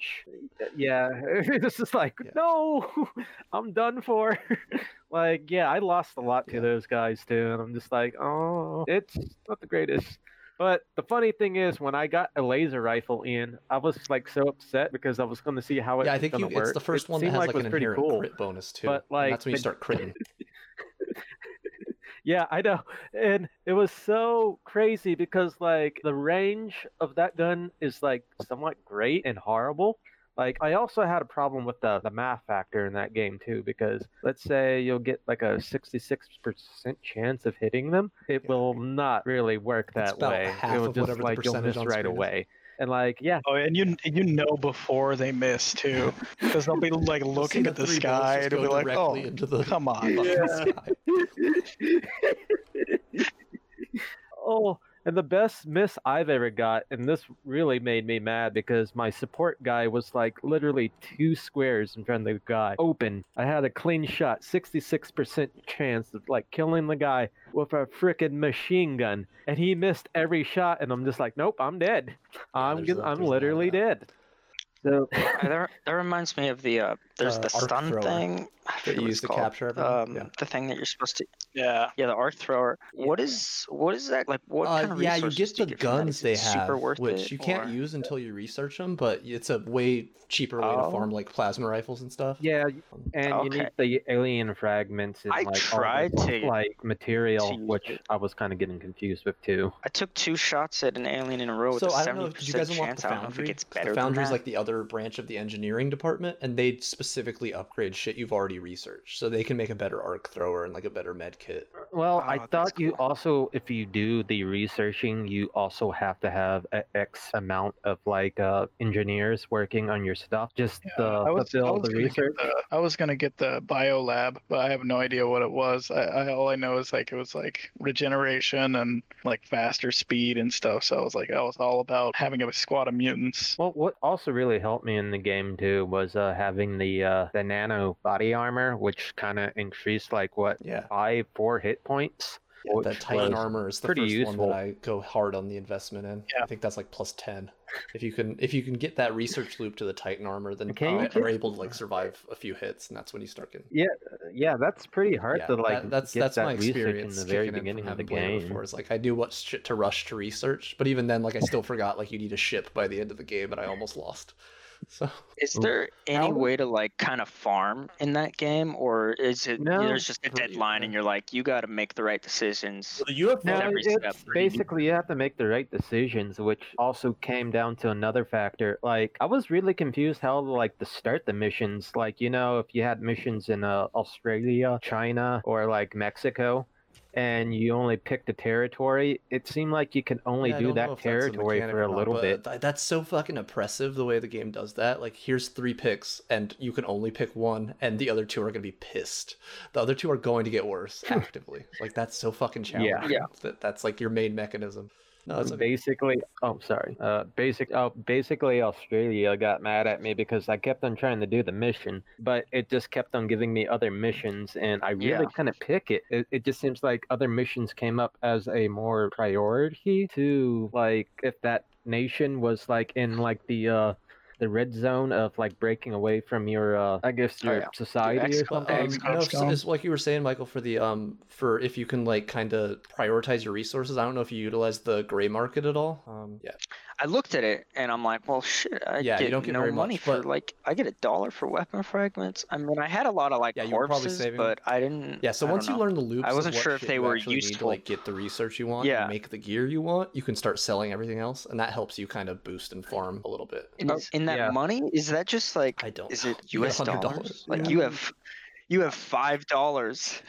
Yeah, this is like Yeah. no, I'm done for. like yeah, I lost a lot to Yeah. those guys too, and I'm just like, oh, it's not the greatest. But the funny thing is, when I got a laser rifle in, I was like so upset because I was going to see how it Yeah, I think you, it's the first It one that has like like, an pretty inherent cool. crit bonus too. But, like, that's when you start critting. Yeah, I know. And it was so crazy because like the range of that gun is like somewhat great and horrible. Like I also had a problem with the the math factor in that game too because let's say you'll get like a 66% chance of hitting them, it Yeah. will not really work that way. it will just like you'll miss right screen away. And like yeah, Oh, and you you know before they miss too, because they'll be like looking at the three bullets sky and they'll be like, "Oh, directly into the come on." fucking sky. Oh, and the best miss I've ever got, and this really made me mad because my support guy was like literally two squares in front of the guy. Open. I had a clean shot, 66% chance of like killing the guy with a freaking machine gun. And he missed every shot, and I'm just like, nope, I'm dead. I'm a- I'm there's a lot of literally dead. So that, that reminds me of the uh, there's Uh, the stun thing. I that you use it's to called. capture everyone. Um, Yeah. the thing that you're supposed to. Yeah. Yeah, the arc thrower. What is what is that like? What Uh, kind of yeah, you resources get do the you get from guns they have, super worth which it, you can't or- use until you research them. But it's a way cheaper way to Oh. farm like plasma rifles and stuff. yeah, Um, and you need the alien fragments and I like tried all the, to- like material, to which it. I was kind of getting confused with too. I took two shots at an alien in a row with So a I don't know. seventy Did you percent guys unlock chance. the I don't know if it foundry? gets 'Cause better The than foundry's that. like the other another branch of the engineering department, and they specifically upgrade shit you've already researched, so they can make a better arc thrower and like a better med kit. Well, I Oh, that's thought you also, if you do the researching, you also have to have a X amount of like uh, engineers working on your stuff just Yeah, to I was, I fulfill was the gonna get research. the, I was gonna get the bio lab, but I have no idea what it was. I, I all I know is like it was like regeneration and like faster speed and stuff. So I was like, I was all about having a squad of mutants. Well, what also really helped me in the game too was uh, having the uh, the nano body armor, which kind of increased like what Yeah. five, four hit points. Yeah, that Titan armor is the pretty first one that I go hard on the investment in. Yeah. I think that's like plus ten. If you can, if you can get that research loop to the Titan armor, then Can you you are get- able to like survive a few hits, and that's when you start getting. Yeah, yeah, that's pretty hard Yeah, to like that- that's get that's that my experience in the very kicking in from beginning of the having played it game. Before. Is like I knew what shit to rush to research, but even then, like I still forgot like you need a ship by the end of the game, and I almost lost. So Is there any How- way to like kind of farm in that game, or is it No. there's just a deadline and you're like you got to make the right decisions? You have No, every it's step. basically you have to make the right decisions, which also came down to another factor. Like I was really confused how like to start the missions. Like you know, if you had missions in uh, Australia, China, or like Mexico, and you only pick the territory, it seemed like you could only Yeah, do that if that's a territory for a little but bit. th- that's so fucking oppressive the way the game does that. Like, here's three picks, and you can only pick one, and the other two are gonna be pissed. The other two are going to get worse actively. like, that's so fucking challenging. Yeah. That that's like your main mechanism. No, it's okay. basically oh sorry uh basic oh basically australia got mad at me because i kept on trying to do the mission but it just kept on giving me other missions and i really Yeah. couldn't pick it. it it just seems like other missions came up as a more priority to like if that nation was like in like the uh the red zone of like breaking away from your uh i guess Oh, your yeah. society or XCOM But, something um, XCOM no, so it's like you were saying, Michael, for the um, for if you can like kind of prioritize your resources. I don't know if you utilize the gray market at all. Um, yeah, I looked at it and I'm like, well, shit, I Yeah, you get don't get no very money much, for but- like I get a dollar for weapon fragments. I mean, I had a lot of like Yeah, you corpses, saving but I didn't. Yeah, so I once you know. learn the loops, I wasn't sure if they were actually need to like get the research you want, Yeah. and make the gear you want, you can start selling everything else, and that helps you kind of boost and farm a little bit. And is- in that yeah. money, is that just like? I don't Is it U.S. $100, dollars? Like yeah. you have, you have five dollars.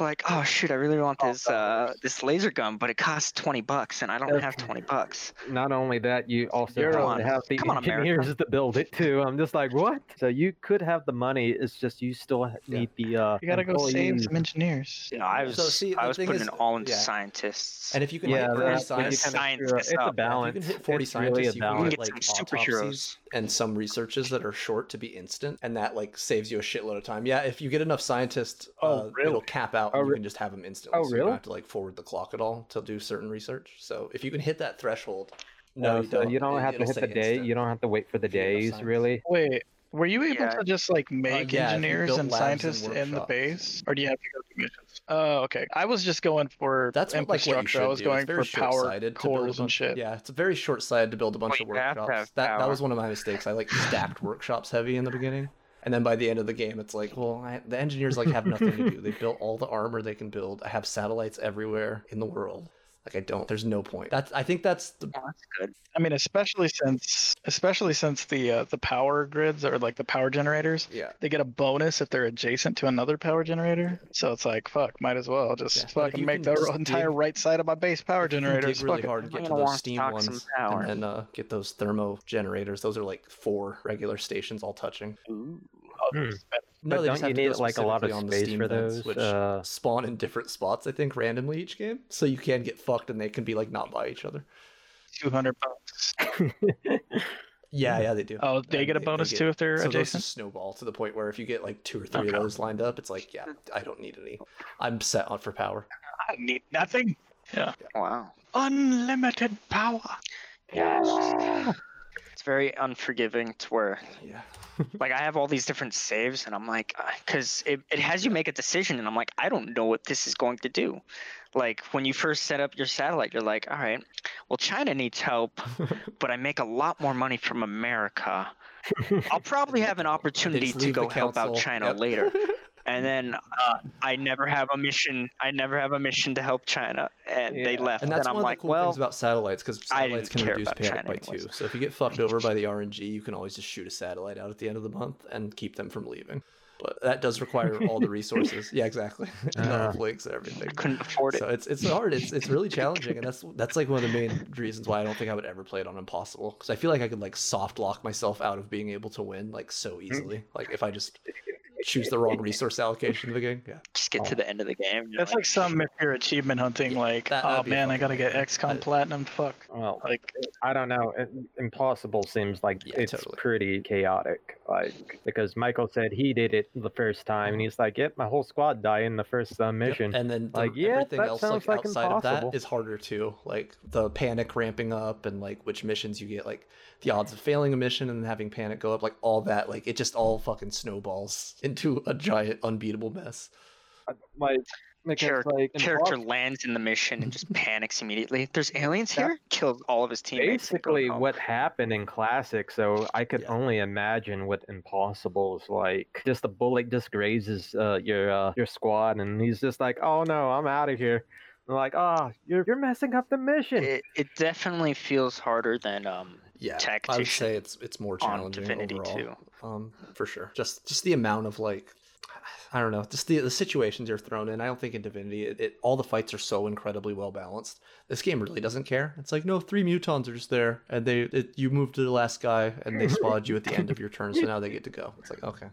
Like, oh shoot, I really want this uh this laser gun, but it costs twenty bucks, and I don't have twenty bucks. not only that, you also You're have on- to have the come on, America. engineers to build it too. I'm just like, what? So you could have the money. It's just you still ha- Yeah. need the. Uh, You gotta go save some engineers. You know, I was So, see, I was putting is- it all into yeah. scientists. And if you can Yeah, hit 40 that's you scientists, kinda Science screw up. It's a up. if you can hit 40 It's really scientists, you can get Get like some superheroes. and some researches that are short to be instant, and that like saves you a shitload of time. Yeah, if you get enough scientists, Oh, uh, really? it'll cap out, Oh, and you can just have them instantly. Oh, so you really? don't have to like forward the clock at all to do certain research. So if you can hit that threshold, no, No, you so don't. you don't have to it'll hit the day. instant. You don't have to wait for the if you get enough days, really. Wait, were you able Yeah. to just like uh, make yeah, engineers and labs and scientists in the base, or do you have to go through missions? Oh, okay. I was just going for That's what, like what infrastructure. I was do. going for power short-sighted to build a cores and shit. Yeah, it's very short-sighted to build a bunch Well, of you have to workshops. have That that was one of my mistakes. I like stacked workshops heavy in the beginning, and then by the end of the game, it's like, well, I, the engineers like have nothing to do. They built all the armor they can build. I have satellites everywhere in the world. Like I don't. There's no point. That's. I think that's the. Oh, that's good. I mean, especially since especially since the uh, the power grids or like the power generators, Yeah. they get a bonus if they're adjacent to another power generator. So it's like, fuck, might as well just Yeah, fucking make the entire dig- right side of my base power You can generators. dig really fuck it. hard and get to those wanna steam ones, and then uh, get those thermo generators. Those are like four regular stations all touching. Ooh. Oh, Hmm. This is better. No, But they don't just you have to need, go like, a lot of specifically the space Steam for vents, those, which uh, spawn in different spots. I think randomly each game, so you can get fucked, and they can be like not by each other. 200 bucks. Yeah, yeah, they do. Oh, they And get a bonus too if they're so those adjacent? just snowball to the point where if you get like two or three Okay. of those lined up, it's like, yeah, I don't need any. I'm set on for power. I need nothing. Yeah. Wow. Unlimited power. Yeah. It's, just- it's very unforgiving to where Yeah. like I have all these different saves and I'm like uh, because it, it has you make a decision and I'm like I don't know what this is going to do. Like when you first set up your satellite, you're like, all right, well China needs help, but I make a lot more money from America. I'll probably have an opportunity to go help out. China Yep. later. and then uh, I never have a mission. I never have a mission to help China, and they left. And that's I'm one of like, the cool well, things about satellites because satellites can reduce about panic by anyways. two. So if you get fucked over by the RNG, you can always just shoot a satellite out at the end of the month and keep them from leaving. But that does require all the resources. Yeah, exactly. and Ah. the links and everything. couldn't afford it. So it's it's hard. It's it's really challenging, and that's that's like one of the main reasons why I don't think I would ever play it on impossible because I feel like I could like soft lock myself out of being able to win like so easily. Like if I just choose the wrong resource allocation of the game. Yeah. just get to the end of the game. That's like some if you're achievement hunting, like, that- oh man, I gotta get. XCOM Platinum. Fuck. Well, Like, I don't know. It, impossible seems like Yeah, it's totally. pretty chaotic. Like because Michael said he did it the first time, and he's like, "Yep, my whole squad died in the first uh, Yep, mission." And then the, Like, yeah, everything that else sounds like, like outside of that impossible. is harder too. Like the panic ramping up and like which missions you get, like the odds of failing a mission and having panic go up, like all that, like it just all fucking snowballs into a giant unbeatable mess. My, because, Character, like character lands in the mission and just panics immediately. There's aliens That- here. Kills all of his teammates. basically what happened in classic so i could Yeah. only imagine what impossible is like just a bullet just grazes uh, your uh, your squad and he's just like oh no i'm out of here They're like oh you're, you're messing up the mission It, it definitely feels harder than um Yeah, I would Tactician say it's it's more on challenging Divinity overall. Um, for sure. Just just the amount of like, I don't know, just the the situations you're thrown in. I don't think in Divinity, it, it all the fights are so incredibly well balanced. This game really doesn't care. It's like no, three mutons are just there, and they it, you move to the last guy, and they spawed you at the end of your turn, so now they get to go. It's like okay,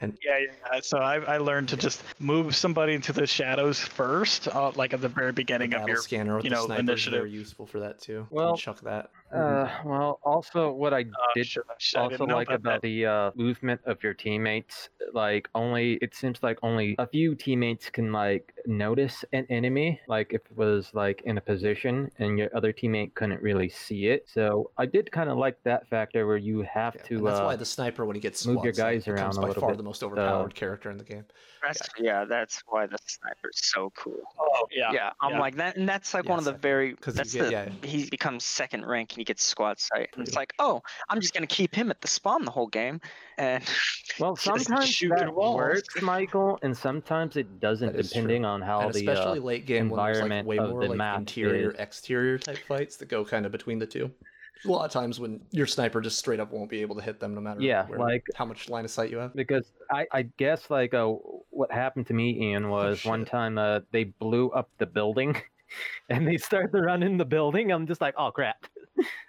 and yeah, yeah. So I, I learned to just move somebody into the shadows first, uh, like at the very the beginning of your scanner with you know, sniper is initiative. very useful for that too. Well, Well, chuck that. Uh, well also what i Uh, did shit, shit, I also didn't like about that. the uh, movement of your teammates like only it seems like only a few teammates can like notice an enemy like if it was like in a position and your other teammate couldn't really see it so i did kind of like that factor where you have Yeah, to that's uh, why the sniper, when he gets move your guys around becomes a by far bit, the most uh, overpowered character in the game. that's, yeah. that's why the sniper's so cool. Oh yeah. Yeah, I'm yeah. like that, and that's like Yeah, one of the second. very. 'Cause you That's get- the yeah. he becomes second rank and he gets squad sight. And it's like, oh, I'm just gonna keep him at the spawn the whole game, and well sometimes shoot that works michael and sometimes it doesn't That is true. depending on how and the especially uh, late game when there's like environment way of more the like map interior is. exterior type fights that go kind of between the two a lot of times when your sniper just straight up won't be able to hit them no matter Yeah, where- like- how much line of sight you have because I, I guess like uh, what happened to me ian was one shit. time uh, they blew up the building and they started to run in the building i'm just like oh crap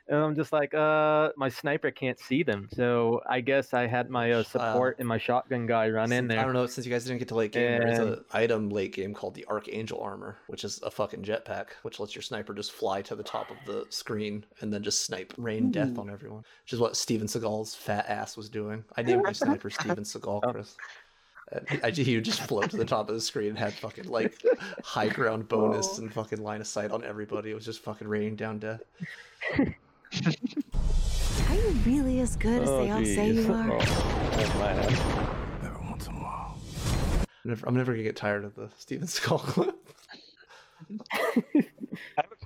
and i'm just like uh my sniper can't see them. So i guess i had my uh, support and my shotgun guy run in there. i don't know since you guys didn't get to late game there's an item late game called the archangel armor which is a fucking jetpack which lets your sniper just fly to the top of the screen and then just snipe rain death on everyone which is what steven seagal's fat ass was doing. I named my sniper steven seagal Oh. chris And he- would just float to the top of the screen and had fucking like high ground bonus and fucking line of sight on everybody. It was just fucking raining down death. Are you really as good as they all say you are? Oh, man. Every once in a while. I'm never, I'm never gonna get tired of the Steven Skull clip.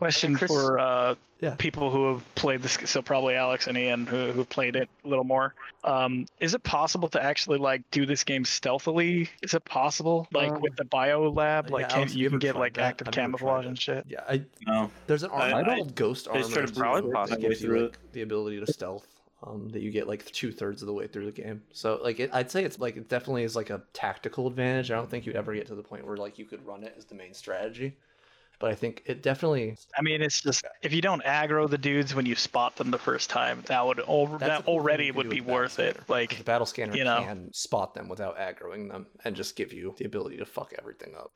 I have a question Chris- for uh, Yeah. people who have played this. So probably Alex and Ian who who played it a little more. Um, is it possible to actually like do this game stealthily? Is it possible, like Um, with the bio lab, yeah, like can, you you can get like that? active I've never tried camouflage and shit? Yeah, I No. there's an armor I- called Ghost I Armor started probably that possibly gives you like the ability to stealth. Um, that you get like two thirds of the way through the game. So like it, I'd say it's like it definitely is like a tactical advantage. I don't think you'd ever get to the point where like you could run it as the main strategy. But I think it definitely I mean, it's just if you don't aggro the dudes when you spot them the first time, that would al- that the cool thing already would be worth it. Like the battle scanner you know. can spot them without aggroing them and just give you the ability to fuck everything up.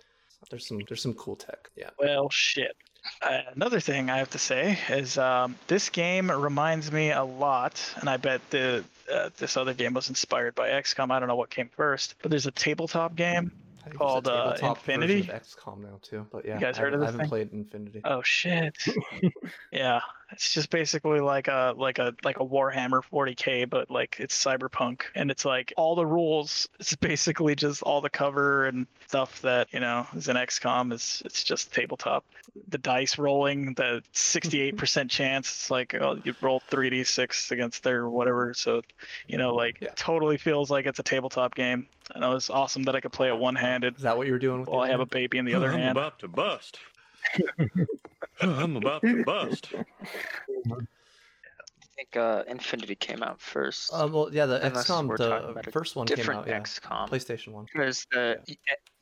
There's some there's some cool tech. Yeah. Well, shit. Uh, another thing I have to say is um, this game reminds me a lot, and I bet the uh, this other game was inspired by XCOM. I don't know what came first, but there's a tabletop game. I think Called, there's a uh, Infinity? of XCOM now too. But yeah, guys I heard of haven't- I haven't thing? played Infinity. Oh shit. yeah, It's just basically like a like a like a Warhammer 40k, but like it's cyberpunk, and it's like all the rules. It's basically just all the cover and stuff that you know is in XCOM. Is it's just tabletop. The dice rolling, the mm-hmm. 68% chance. It's like oh, you roll 3d6 against their whatever. So, you know, like it totally feels like it's a tabletop game. And it was awesome that I could play it one handed. Is that what you were doing? With While I have a baby in the other I'm hand. about to bust. I'm about to bust. I think uh, Infinity came out first. Um, well, yeah, the Unless XCOM, the first one came different out, yeah, XCOM. PlayStation one. There's the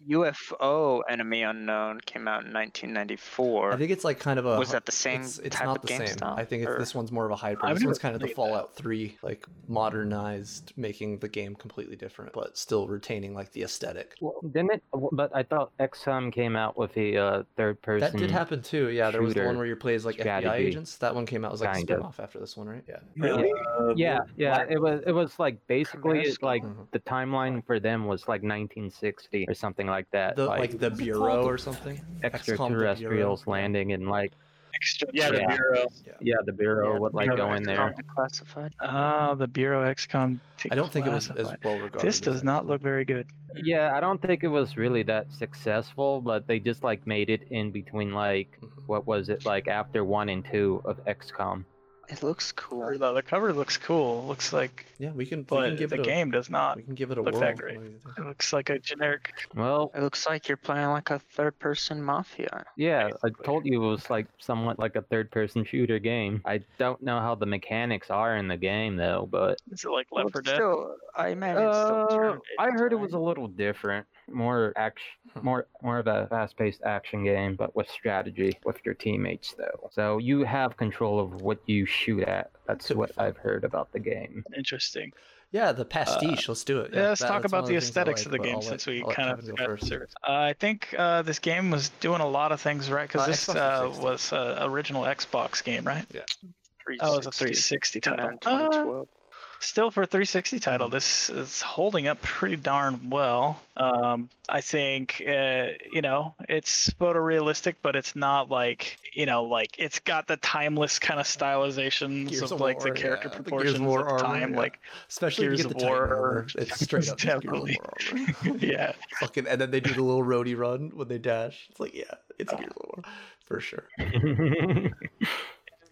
UFO Enemy Unknown came out in 1994. I think it's like kind of a. Was that the same It's, it's type not of the game same. style, I think it's, or- this one's more of a hybrid. I've this one's never kind of the played that. Fallout Three, like modernized, making the game completely different, but still retaining like the aesthetic. Well, didn't it? But I thought XCOM came out with a uh, third person. That did happen too. Yeah, there was the one where you play as like FBI agents. That one came out as like kind of. spin-off after this one, right? Yeah. Really? Yeah, yeah. It was. It was like basically Commercial. like Mhm. the timeline for them was like 1960 or something like that. The, like, like the Bureau or something. Extraterrestrials landing and like Extra. Yeah, the Yeah. bureau. yeah, the bureau Yeah, would like Bureau go in there. Classified. Ah, the Bureau XCOM. I don't think it was as Declassified. well regarded. This does not look very good. Yeah, I don't think it was really that successful, but they just like made it in between like Mhm. what was it like after one and two of XCOM. It looks cool. Or The, the cover looks cool. Looks like, Yeah, we can. we but can give the it a, game does not. We can give it a look whirl. that great. It looks like a generic. Well, It looks like you're playing like a third-person mafia. yeah, I told you it was like somewhat like a third-person shooter game. I don't know how the mechanics are in the game though, but Is it like Left 4 it's Dead? Still, I imagine it's Uh, I heard it was a little different, more action, more more of a fast-paced action game, but with strategy with your teammates though. So you have control of what you shoot at. That's Could what. I've heard about the game. Interesting. Yeah, the pastiche. let's do it. Yeah, let's that- talk about the of things I aesthetics like, of the game I'll since we kind of go first. Uh, I think uh, this game was doing a lot of things right because Uh, this uh, was an original Xbox game, right? Yeah. Oh, it was a 360 360 came title. in Uh, 2012. Still for a 360 title, this is holding up pretty darn well. Um, I think, uh, you know, it's photorealistic, but it's not like, you know, like it's got the timeless kind of stylizations Gears of of like the character yeah, the of proportions War of the armor, time. yeah. Like, Especially Gears get of the Titan War, armor. It's straight up just Gears of. War yeah. Fucking, and then they do the little roadie run when they dash. It's like, yeah, it's Gears of War for sure.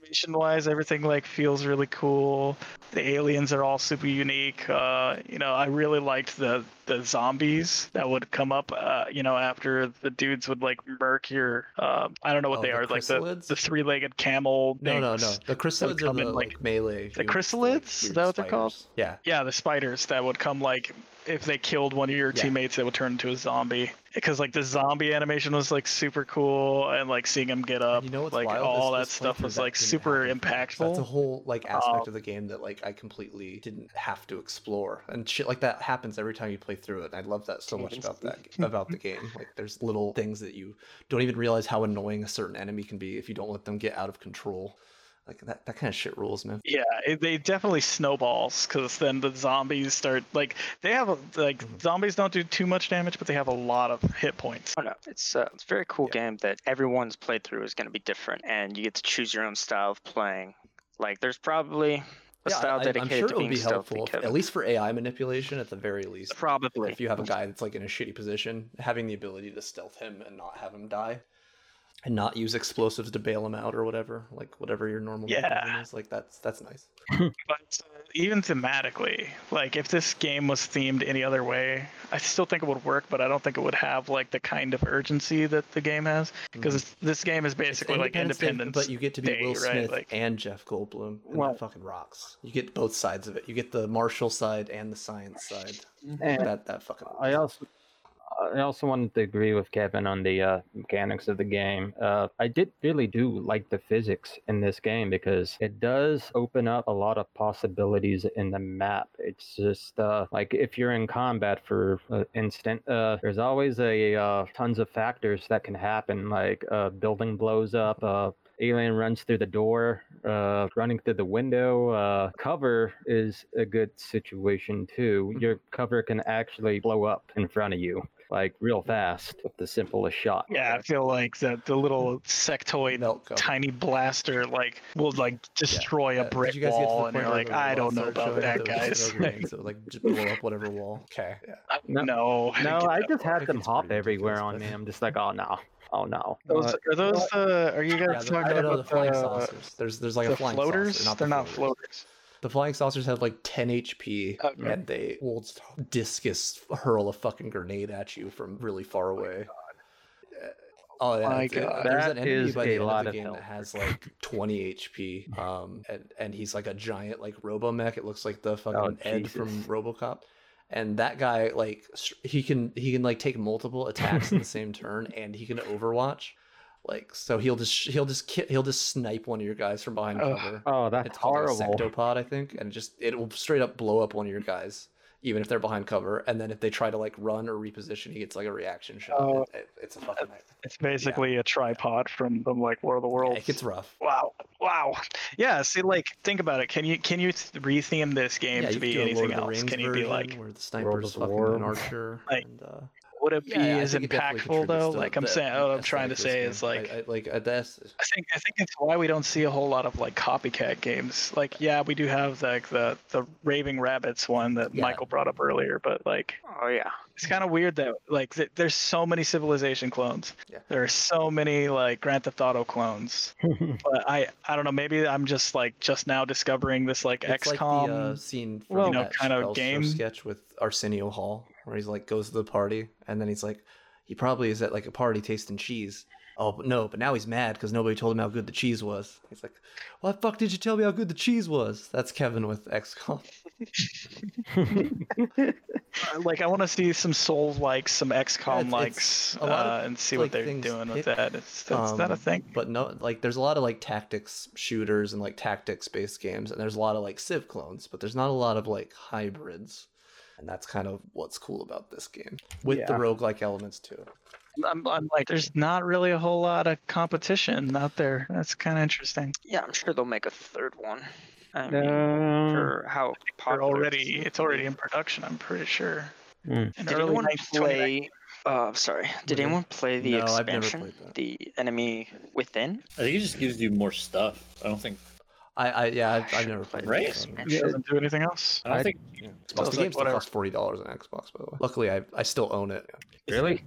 Animation wise everything like feels really cool the aliens are all super unique uh you know i really liked the the zombies that would come up uh you know after the dudes would like murk your uh i don't know what Oh, they the are like the, the three-legged camel No, no, no. The chrysalids are the in, like, melee. the chrysalids? like, Is that what they're called? Yeah. yeah the spiders that would come like if they killed one of your Yeah. teammates they would turn into a zombie because like the zombie animation was like super cool and like seeing them get up you know like wild? all This- that this stuff was that like super happen. impactful That's a whole like aspect Um, of the game that like I completely didn't have to explore, and shit like that happens every time you play through it. I love that so much about that about the game. Like there's little things that you don't even realize how annoying a certain enemy can be if you don't let them get out of control. Like that that kind of shit rules, man. Yeah, it, they definitely snowballs because then the zombies start like they have a, like Mm-hmm. zombies don't do too much damage, but they have a lot of hit points. Oh no, it's uh, it's a very cool game that everyone's playthrough is going to be different, and you get to choose your own style of playing. Like, there's probably a Yeah, I- style I, dedicated am sure to it would being be helpful, if- at least for AI manipulation, at the very least. Probably. If you have a guy that's like in a shitty position, having the ability to stealth him and not have him die, and not use explosives to bail them out or whatever, like whatever your normal Yeah. mechanism is, like that's that's nice. But uh, even thematically, like if this game was themed any other way, I still think it would work, but I don't think it would have like the kind of urgency that the game has because this game is basically like Independence Day, Independence. but you get to be Day, Will right? Smith Like, and Jeff Goldblum, and Well- that fucking rocks. You get both sides of it. You get the martial side and the science side. And that that fucking. I also I also wanted to agree with Kevin on the uh, mechanics of the game. Uh, I did really do like the physics in this game because it does open up a lot of possibilities in the map. It's just uh, like if you're in combat, for instant, uh, there's always a uh, tons of factors that can happen. Like uh, building blows up, alien runs through the door uh, running through the window. Uh, cover is a good situation too. Your cover can actually blow up in front of you, like real fast with the simplest shot. Yeah, I feel like the the little sectoid Melt tiny blaster like will like destroy a Did brick you guys get to the wall, and point you're like, I don't know about that, guys. so like just blow up whatever wall. Okay. Yeah. No, no, I no, didn't I just had them hop everywhere on but- me. I'm just like, oh no, oh no. Those, Uh, are those the? Are you guys Yeah, talking I know about the flying the, saucers. There's there's like the a flying floaters? saucer, not They're the not floaters. floaters. The flying saucers have like 10 HP, Okay. and they will discus hurl a fucking grenade at you from really far away. Oh, yeah, My it's- it- God. there's That an enemy is by the a end lot of the of game health. that has like 20 HP, um, and and he's like a giant like Robomech. It looks like the fucking Ed from Oh, RoboCop, and that guy like he can he can like take multiple attacks in the same turn, and he can Overwatch. Like so, he'll just he'll just ki- he'll just snipe one of your guys from behind cover. oh, that's It's called a horrible. sectopod, I think, and just it will straight up blow up one of your guys, even if they're behind cover. And then if they try to like run or reposition, he gets like a reaction shot. Oh. It- it- it's a fucking nightmare. It's basically a tripod from from like War of the Yeah, Worlds. it gets rough. Wow. Wow. Yeah, see like think about it. Can you can you th- retheme this game Yeah, to be could do a Lord anything else? Can you be like where the sniper's of fucking War. an archer? Like, and, uh, would it be yeah, yeah, as think it definitely impactful though? to Like I'm the saying what I'm trying to say of this is like I, I, like uh, that's I think I think it's why we don't see a whole lot of like copycat games. Like yeah, we do have like the the Raving Rabbids one that Yeah. Michael brought up earlier, but like Oh yeah. it's kind of weird that like th- there's so many Civilization clones. Yeah. There are so many like Grand Theft Auto clons. but I I don't know. Maybe I'm just like just now discovering this like it's like XCOM. the uh, scene from well, you know, that kind of game. sketch with Arsenio Hall, where he's like goes to the party, and then he's like, he probably is at like a party tasting cheese. Oh, but no, but now he's mad because nobody told him how good the cheese was. He's like, why the fuck did you tell me how good the cheese was? That's Kevin with XCOM. Uh, like I want to see some Souls likes, some XCOM it's- likes, uh, and see like, what they're doing with pick, that. Is, is that a um, thing? But no, like there's a lot of like tactics shooters and like tactics based games, and there's a lot of like Civ clones, but there's not a lot of like hybrids. And that's kind of what's cool about this game with the Yeah. roguelike elements too. I'm, I'm like, there's not really a whole lot of competition out there. That's kind of interesting. Yeah, I'm sure they'll make a third one. I mean, Uh, for how They're popular already, it's already in production. I'm pretty sure. Mm. Did anyone play? Uh, sorry. Did Okay. anyone play the No, I've never expansion? played that. The enemy within. I think it just gives you more stuff. I don't think. I, I yeah, I've, I've never played played Right? the the expansion. expansion. It doesn't do anything else. I I- think. Yeah. Sounds the like game still whatever. costs forty dollars on Xbox, by the way. Luckily, I I still own it. Really?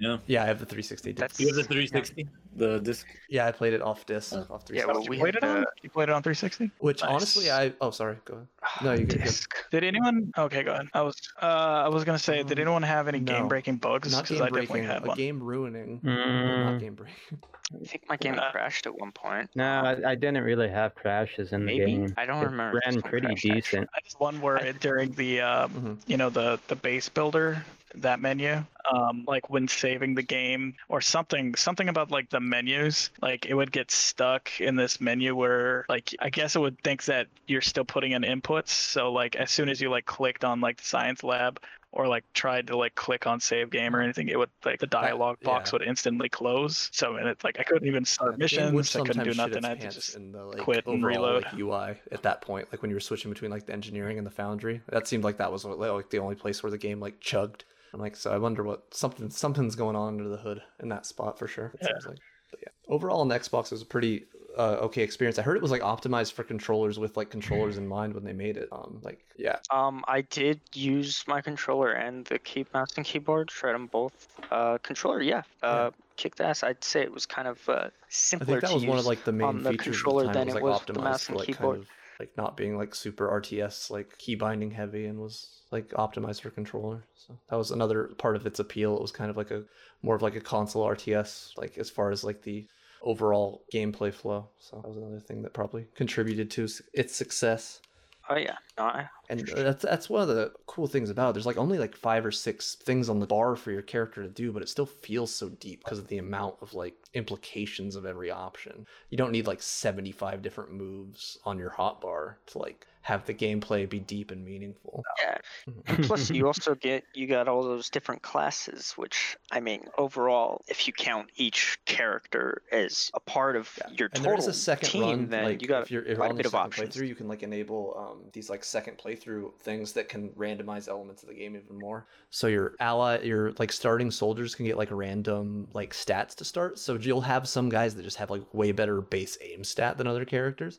Yeah. Yeah, I have the 360. disc. That's You have the 360, the disc. Yeah, I played it off disc, Oh. off Yeah, 360. well, you we played had it on? the- You played it on 360? Which Nice. honestly, I oh sorry, go ahead. No, you good. disc. Did anyone? Okay, go ahead. I was, uh, I was gonna say, did Um, anyone have any no. game-breaking bugs? Not 'Cause game I definitely breaking, had a one. game ruining, Mm, not game breaking. I think my game Uh, crashed at one point. no, I, I didn't really have crashes in the game. I don't It remember. ran one pretty crashed, actually. decent. I just one where it, during the, um, Mhm. you know, the the base builder, that menu, um, like when saving the game or something, something about like the menus, like it would get stuck in this menu where, like, I guess it would think that you're still putting in inputs. So like as soon as you like clicked on like the science lab. Or like tried to like click on save game or anything, it would like the dialogue box yeah. would instantly close. So and it's like I couldn't even start would missions. I couldn't do nothing. I had to just in the like quit and reload. like, UI at that point, like when you were switching between like the engineering and the foundry. That seemed like that was like the only place where the game like chugged. I'm like, so I wonder what something something's going on under the hood in that spot for sure. It Yeah. seems like. But yeah, overall on the Xbox it was a pretty uh, okay experience. I heard it was like optimized for controllers with like controllers in mind when they made it. Um, like yeah, Um, I did use my controller and the key mouse and keyboard. Tried them both. Uh, controller, yeah. Uh, kicked ass. I'd say it was kind of uh, I simpler think that to was one of use like the main on the features controller of the time. than was, it was with the mouse for and like keyboard. kind of like not being like super RTS like key binding heavy and was like optimized for controller. So that was another part of its appeal. It was kind of like a more of like a console RTS like as far as like the overall gameplay flow. So that was another thing that probably contributed to its success. Oh yeah. And that's that's one of the cool things about it. There's like only like five or six things on the bar for your character to do, but it still feels so deep because of the amount of like implications of every option. You don't need like 75 different moves on your hotbar to like have the gameplay be deep and meaningful. yeah. And plus, you also get you got all those different classes, which I mean, overall, if you count each character as a part of your And total there is a second team, run, then like you got if you're if quite a bit of options. playthrough, you can like enable um, these like second playthrough things that can randomize elements of the game even more. So your ally, your like starting soldiers can get like random like stats to start. So you'll have some guys that just have like way better base aim stat than other characters.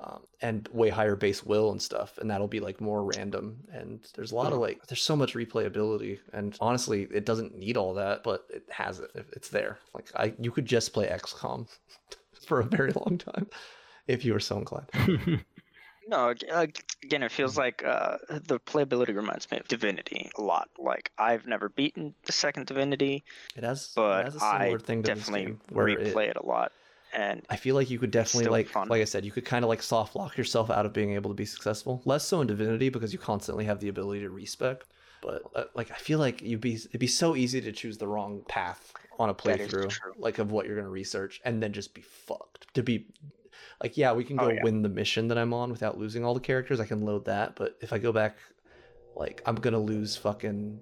Um, and way higher base will and stuff, and that'll be like more random. And there's a lot of like, there's so much replayability, and honestly, it doesn't need all that, but it has it. It's there. Like I, you could just play XCOM for a very long time if you were so inclined. No, ag- ag- again, it feels like uh, the playability reminds me of Divinity a lot. Like I've never beaten the second Divinity, It has, but it has a similar I thing to definitely game where it- replay it, a lot. And I feel like you could definitely like fun. like I said, you could kind of like soft lock yourself out of being able to be successful. Less so in Divinity because you constantly have the ability to respec. But uh, like I feel like you'd be it'd be so easy to choose the wrong path on a playthrough, like of what you're gonna research, and then just be fucked. To be like, yeah, we can Oh, go yeah. win the mission that I'm on without losing all the characters. I can load that, but if I go back, like I'm gonna lose fucking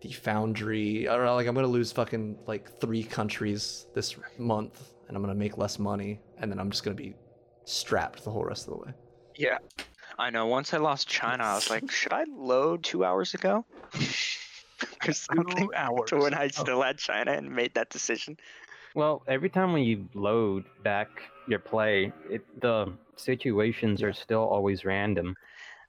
the Foundry. I don't know, like I'm gonna lose fucking like three countries this month, and I'm gonna make less money, and then I'm just gonna be strapped the whole rest of the way. yeah, I know. Once I lost China, I was like, should I load two hours ago? or something. hours. To when I oh. still had China and made that decision. Well, every time when you load back your play, it, the situations are still always random.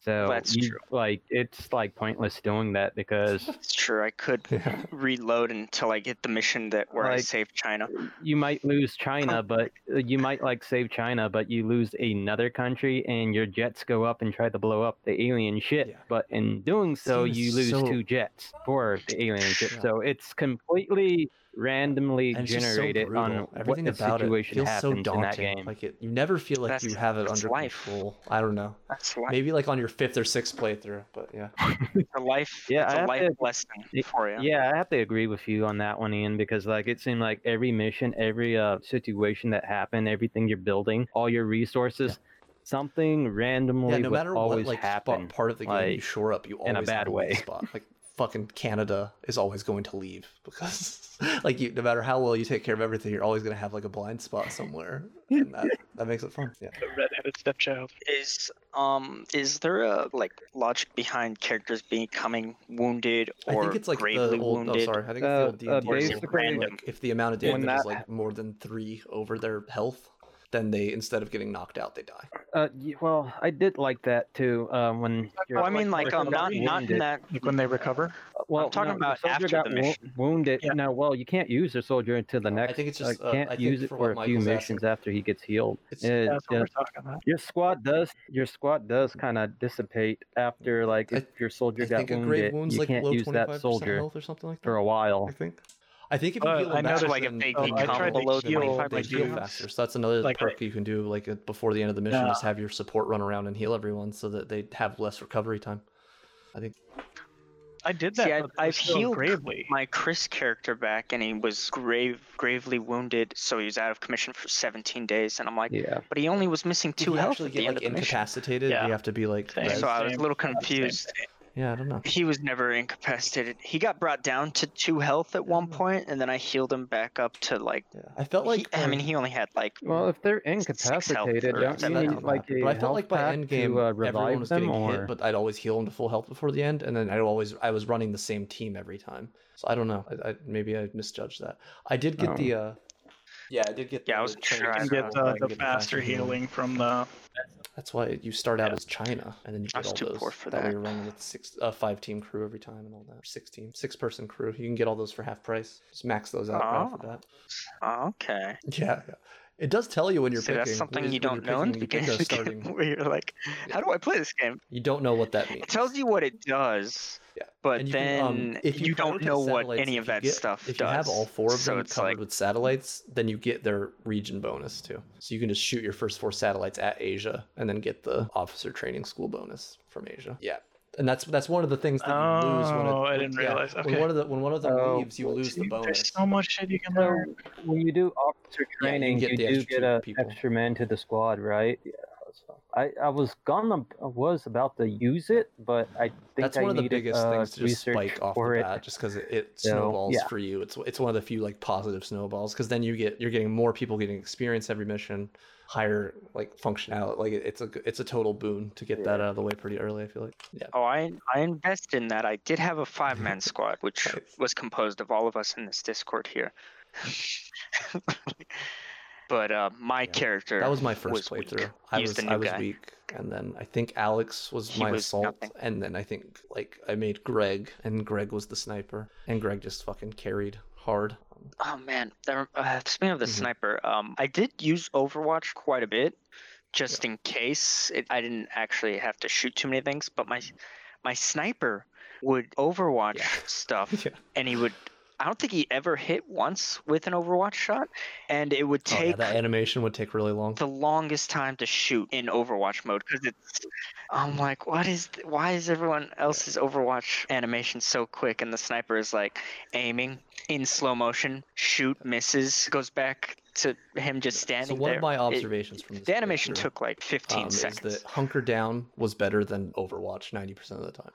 So That's you, true. like it's like pointless doing that because It's true. I could reload until I get the mission that where I save China. you might lose China, but uh, you might like save China, but you lose another country and your jets go up and try to blow up the alien ship. Yeah. But in doing so, game you lose so- two jets for the alien ship. Yeah. So it's completely randomly And it's so generated on brutal. what Everything the about it situation feels so happens in that daunting. game. Like it, you never feel like you have it under life. control. I don't know. That's life. Maybe like on your fifth or sixth playthrough, but yeah. it's a life. Yeah, it's I a life to- lesson Y- for you. Yeah, I have to agree with you on that one, Ian, because like it seemed like every mission, every uh, situation that happened, everything you're building, all your resources, something randomly Yeah, no would matter always what like happen. spot, part of the game you shore up, you always in a have bad weak way. Spot. Like fucking Canada is always going to leave because like you, no matter how well you take care of everything, you're always going to have like a blind spot somewhere, and that, that makes it fun. Yeah. The redheaded stepchild. Is um is there a like logic behind characters becoming wounded I or think it's like gravely the old. Oh, wounded? sorry. I think it's Uh, the old D uh, and D. basically- Like if the amount of damage is like more than three over their health, then they instead of getting knocked out, they die. Uh, well, I did like that too. Um, when you're, Well, I mean, like, soldier um, got not not in that. Like when they recover. Well, talking no, the about soldier after got the wo- mission. wounded. Yeah. No, well, you can't use the soldier until the next. I think it's uh, just, uh, can't I think use it for for what a few missions asking- after he gets healed. It's- Uh, That's what yeah. we're talking about. Your squad does. Your squad does kind of dissipate after, like, I- if your soldier I got think a grave wounded, wound's you like can't use that soldier health or something like that. for a while. I think. I think if you Uh, heal them I like a then- big Oh, I income tried to below heal 25 they heal faster. So that's another Like, perk you can do, like uh, before the end of the mission, Yeah. just have your support run around and heal everyone, so that they have less recovery time. I think. I did that. See, I, I've healed gravely. my Chris character back, and he was grave, gravely wounded, so he was out of commission for 17 days. And I'm like, Yeah. but he only was missing two you health actually at get the end like of the mission. incapacitated? Yeah. You have to be like. Same. So I was a Same. little Same. Confused. Yeah, I don't know. He was never incapacitated. He got brought down to two health at one point, and then I healed him back up to like. Yeah, I felt he- like. I mean, he only had like. Well, if they're incapacitated, or don't you need like a but I felt like by end game, to uh, everyone was getting or hit, but I'd always heal him to full health before the end, and then I'd always I was running the same team every time. So I don't know. I, I maybe I misjudged that. I did get Oh. the. uh Yeah, I did get. Yeah, I the wasn't training sure. I get know, I the, the get faster healing from the. That's why you start out as China, and then you get all too those. poor for that way that. you're running with six, uh, five team crew every time, and all that. Six team, six person crew. You can get all those for half price. Just max those out right off the Oh. Oh, okay. Yeah, yeah. It does tell you when you're So picking. that's something when you don't know in the picking, you pick beginning a of the game, where you're like, how do I play this game? You don't know what that means. It tells you what it does, Yeah. but you then can, um, if you, you don't know what any of that get- stuff If does. you have all four of so them it's covered like, with satellites, then you get their region bonus too. So you can just shoot your first four satellites at Asia and then get the officer training school bonus from Asia. Yeah. And that's that's one of the things that you lose when it, Oh, I when- didn't yeah, realize. when one of the when one of them Oh, leaves, you lose the bonus. There's so much shit you can learn. when you do officer Yeah, you training, get you, do get a people. extra man to the squad, right? Yeah. So I, I was gonna was about to use it, but I think That's I one of the needed, biggest uh, things to just research spike off for the it. bat, just because it, it So, snowballs yeah. for you. It's it's one of the few like positive snowballs, because then you get you're getting more people getting experience every mission, higher like functionality. Like it- it's a it's a total boon to get that out of the way pretty early. I feel like yeah. oh, I I invested in that. I did have a five man squad, which Nice. was composed of all of us in this Discord here. but uh, my character That was my first playthrough. I was I was guy. weak, and then I think Alex was He my was assault, nothing. and then I think like I made Greg, and Greg was the sniper, and Greg just fucking carried hard. Oh man, uh, speaking of the Mhm. sniper, um, I did use Overwatch quite a bit, just in case it, I didn't actually have to shoot too many things. But my my sniper would Overwatch Yeah. stuff, Yeah. and he would. I don't think he ever hit once with an Overwatch shot, and it would Oh, yeah, take that animation would take really long. the longest time to shoot in Overwatch mode because it's. I'm like, what is? th- Why is everyone else's Overwatch animation so quick, and the sniper is like aiming in slow motion, shoot, misses, goes back to him just standing. So one there. of my It- observations from this the animation playthrough, took like 15 um, is seconds. that hunker down was better than Overwatch 90% of the time.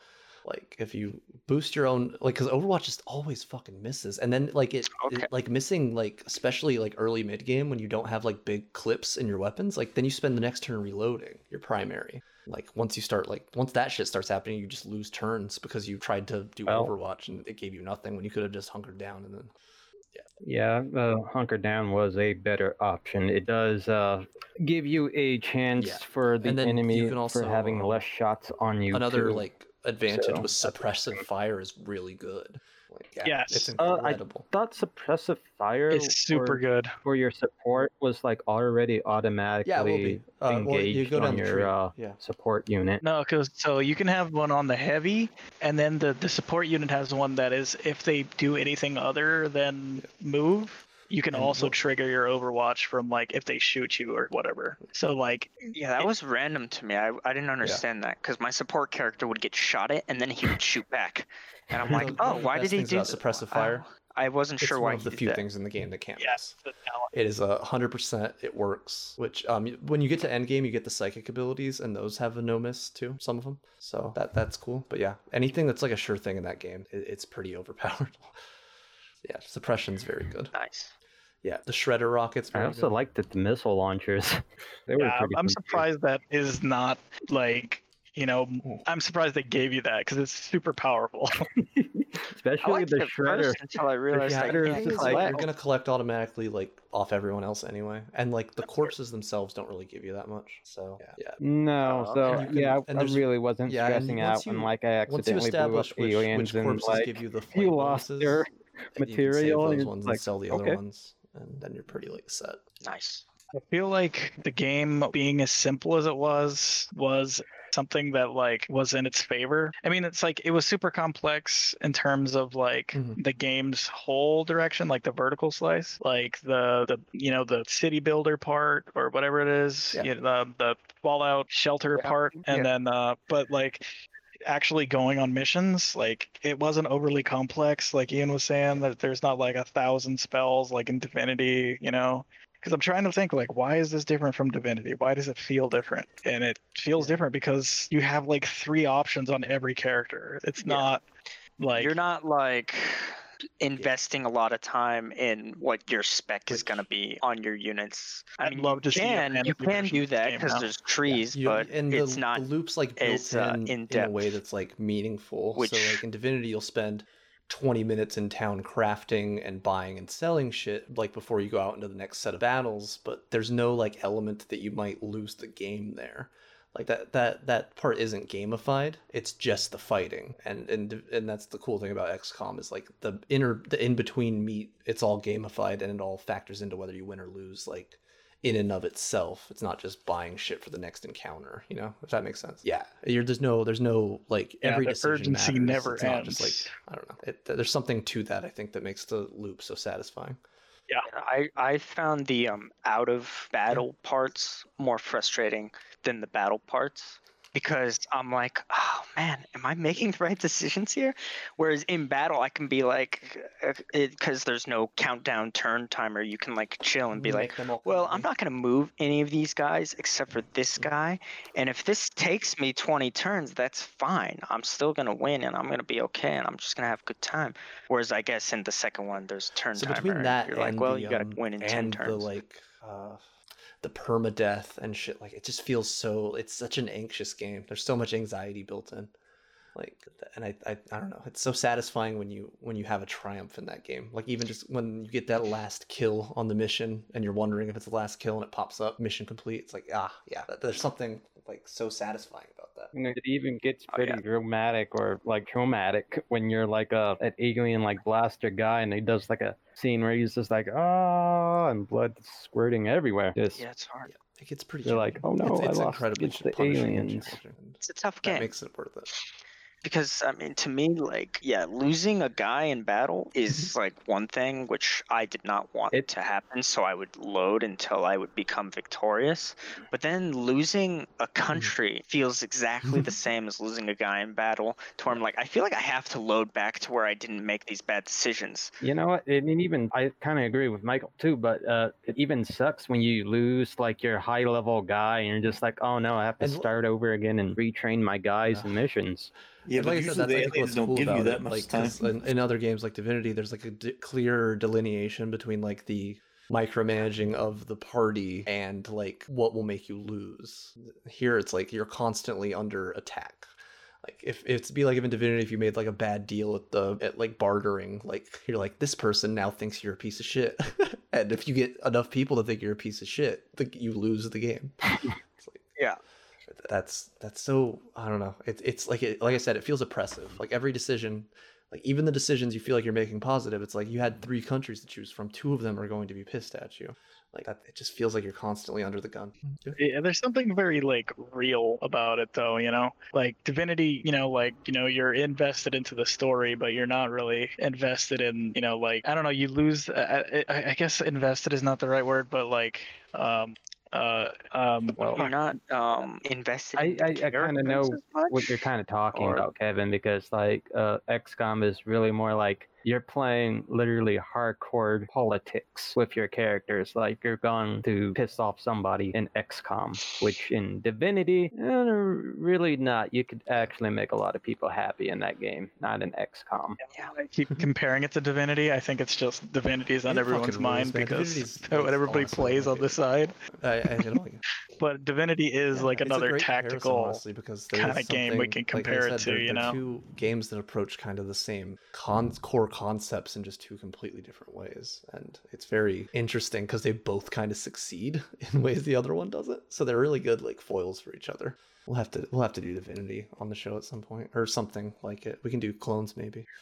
Like if you boost your own like cuz Overwatch just always fucking misses. And then like it, it- like missing like especially like early mid game when you don't have like big clips in your weapons, like then you spend the next turn reloading your primary. Like once you start like once that shit starts happening, you just lose turns because you tried to do Well- Overwatch and it gave you nothing when you could have just hunkered down and then Yeah, Yeah, uh, hunker down was a better option. It does uh, give you a chance Yeah. for the And then you enemy can for also, having uh, less shots on you. another too. like advantage So, with suppressive fire is really good. Like, yeah, Yes. it's Uh, I thought suppressive fire It's super for, good. for your support was like already automatically Yeah, will be. Uh, well, you engaged go down on your uh, Yeah. support unit. No, because so you can have one on the heavy, and then the the support unit has one that is if they do anything other than move, you can And also trigger your Overwatch from like if they shoot you or whatever. So like yeah, that was random to me. I, I didn't understand that because my support character would get shot at and then he would shoot back. And I'm like, oh, why did he do about suppressive fire? Oh, I wasn't It's sure one of the he did few that. things in the game that can't yes, miss. It is a hundred percent. It works. Which um, when you get to end game, you get the psychic abilities, and those have a no miss too. Some of them. So that that's cool. But yeah, anything that's like a sure thing in that game, it, it's pretty overpowered. yeah, suppression's very good. Nice. Yeah, the shredder rockets. I also good. liked that the missile launchers. they were Yeah, pretty. I'm cool, too. surprised that is not like you know I'm surprised they gave you that because it's super powerful. Especially liked the shredder. until I realized yeah, I shredder is just like- like, you're gonna collect automatically like off everyone else anyway, and like the corpses themselves don't really give you that much. So yeah, yeah. No, Oh, so and can- yeah, and I really wasn't yeah, stressing once out when like I Once you accidentally blew up establish which, aliens which and corpses like give you the you flight lost bonuses, your then you can save material, those and it's ones like, and sell the okay. other ones, and then you're pretty like set. Nice. I feel like the game being as simple as it was was something that like was in its favor. I mean, it's like it was super complex in terms of like Mhm. the game's whole direction, like the vertical slice, like the the you know the city builder part or whatever it is, Yeah. you know, the the Fallout shelter Yeah. part, and Yeah. then uh, but like actually going on missions like it wasn't overly complex like ian was saying that there's not like a thousand spells like in divinity you know? Because i'm trying to think like why is this different from divinity? Why does it feel different? And it feels different because you have like three options on every character. It's Yeah. not like You're not like investing a lot of time in what your spec is going to be on your units. I I'd mean, love to you see can you can version do that because there's trees, You- but and it's the, not. the loops like built as, uh, in in a way that's like meaningful. So like in Divinity, you'll spend 20 minutes in town crafting and buying and selling shit like before you go out into the next set of battles. But there's no like element that you might lose the game there. Like that that that part isn't gamified. It's just the fighting, and and and that's the cool thing about XCOM is like the inner the in between meat. It's all gamified, and it all factors into whether you win or lose. Like in and of itself. It's not just buying shit for the next encounter, you know, if that makes sense. Yeah, you're, there's no there's no like Yeah, every the decision urgency matters. never it's not just like ends. I don't know. It, there's something to that I think that makes the loop so satisfying. Yeah. I, I found the um, out of battle parts more frustrating than the battle parts because I'm like, oh man, am I making the right decisions here? Whereas in battle, I can be like, because there's no countdown turn timer, you can like chill and be like, Make well, I'm not going to move any of these guys except for this guy. And if this takes me 20 turns, that's fine. I'm still going to win and I'm going to be okay and I'm just going to have a good time. Whereas I guess in the second one, there's turn so timer. between and that you're and like, well, the, you got to um, win in 10 turns. the like uh the permadeath and shit like it just feels so it's such an anxious game. There's so much anxiety built in like and I, I i don't know it's so satisfying when you when you have a triumph in that game like even just when you get that last kill on the mission and you're wondering if it's the last kill and it pops up mission complete it's like ah yeah there's something like so satisfying about that You know, it even gets Oh, pretty yeah. dramatic or like traumatic when you're like a an alien like blaster guy and he does like a scene where he's just like ah and blood squirting everywhere. Just yeah, it's hard. yeah. it gets pretty you're like, oh no, it's, it's I lost incredibly against the aliens. It's a tough game. that game. makes it worth it because I mean, to me, like, yeah, losing a guy in battle is like one thing which I did not want It- to happen, so I would load until I would become victorious. But then losing a country feels exactly the same as losing a guy in battle, to where I'm like, I feel like I have to load back to where I didn't make these bad decisions. You know what? It, and even I kind of agree with Michael too, but uh, it even sucks when you lose like your high level guy and you're just like, oh no, I have to start over again and retrain my guys and missions. Yeah, And but like I said, that's the I think aliens what's don't cool give you about that it, much like, time. 'cause In, in other games like Divinity, there's like a d- clear delineation between like the micromanaging of the party and like what will make you lose. Here, it's like you're constantly under attack. Like if it's be like if in Divinity, if you made like a bad deal at the at like bartering, like you're like this person now thinks you're a piece of shit, and if you get enough people to think you're a piece of shit, the, you lose the game. It's like, Yeah. That's that's so I don't know. It, it's like it, like I said, it feels oppressive. Like every decision, like even the decisions you feel like you're making positive, it's like you had three countries to choose from. Two of them are going to be pissed at you. Like that, it just feels like you're constantly under the gun. Yeah, there's something very like real about it though, you know. Like Divinity, you know, like you know, you're invested into the story, but you're not really invested in, you know, like I don't know, you lose. I, I, I guess invested is not the right word, but like, um, uh, um, well, You're not um, invested I, I, I kind of know characters as much? what you're kind of talking Or- about, Kevin, because like uh, XCOM is really more like you're playing literally hardcore politics with your characters. Like you're going to piss off somebody in XCOM, which in Divinity, eh, really not. You could actually make a lot of people happy in that game, not in XCOM. Yeah, I keep comparing it to Divinity. I think it's just Divinity is on It everyone's mind rules, because Divinity's- that's what everybody honestly one of plays my on the side. I, I you know, But Divinity is Yeah, like another tactical honestly, because kinda game we something- can like I compare it to, they're- you they're know? two games that approach kind of the same con- core concepts in just two completely different ways, and it's very interesting because they both kind of succeed in ways the other one doesn't. So they're really good like foils for each other. We'll have to we'll have to do Divinity on the show at some point or something like it. We can do clones maybe.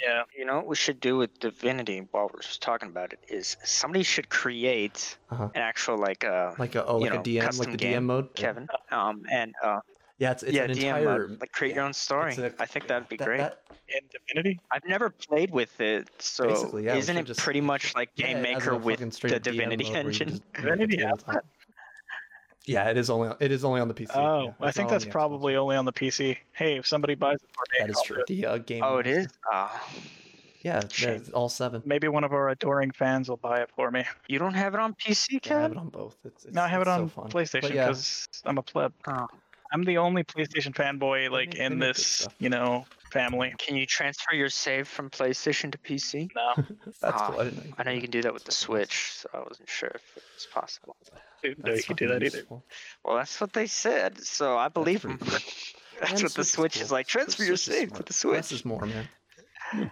Yeah. You know what we should do with Divinity while we're just talking about it is somebody should create Uh-huh. an actual like uh Like a oh like know, a DM like the game, DM mode. Yeah. Kevin. Um and uh Yeah, it's it's yeah, an DM entire mode. Like create your own story. it's a- I think that'd be that- great. that- In Divinity, I've never played with it, so Basically, yeah, we isn't it just- pretty much like Game it has Maker with the straight DM Divinity mode where you engine? Divinity the has tabletop. Yeah, it is only on- it is only on the PC. Oh, yeah. I think not on that's probably only on the PC. Hey, if somebody buys it for me, that is true. it. The uh, game. Oh, it is. Master. Uh, Yeah, all seven. Maybe one of our adoring fans will buy it for me. you don't have it on PC, Yeah, I have it on both. It's, it's, No, I have it it's so on fun. PlayStation But yeah, because I'm a pleb. Oh. I'm the only PlayStation fanboy like in this, you know, family. Can you transfer your save from PlayStation to PC? No, that's Ah, cool. I didn't know. You I know you can do that with the Switch, so I wasn't sure if it was possible. dude, no, you can do fucking that either. Well, that's what they said, so I believe them. pretty cool. that's what the Switch Switch is like. Transfer your save to the Less Switch. is more, man.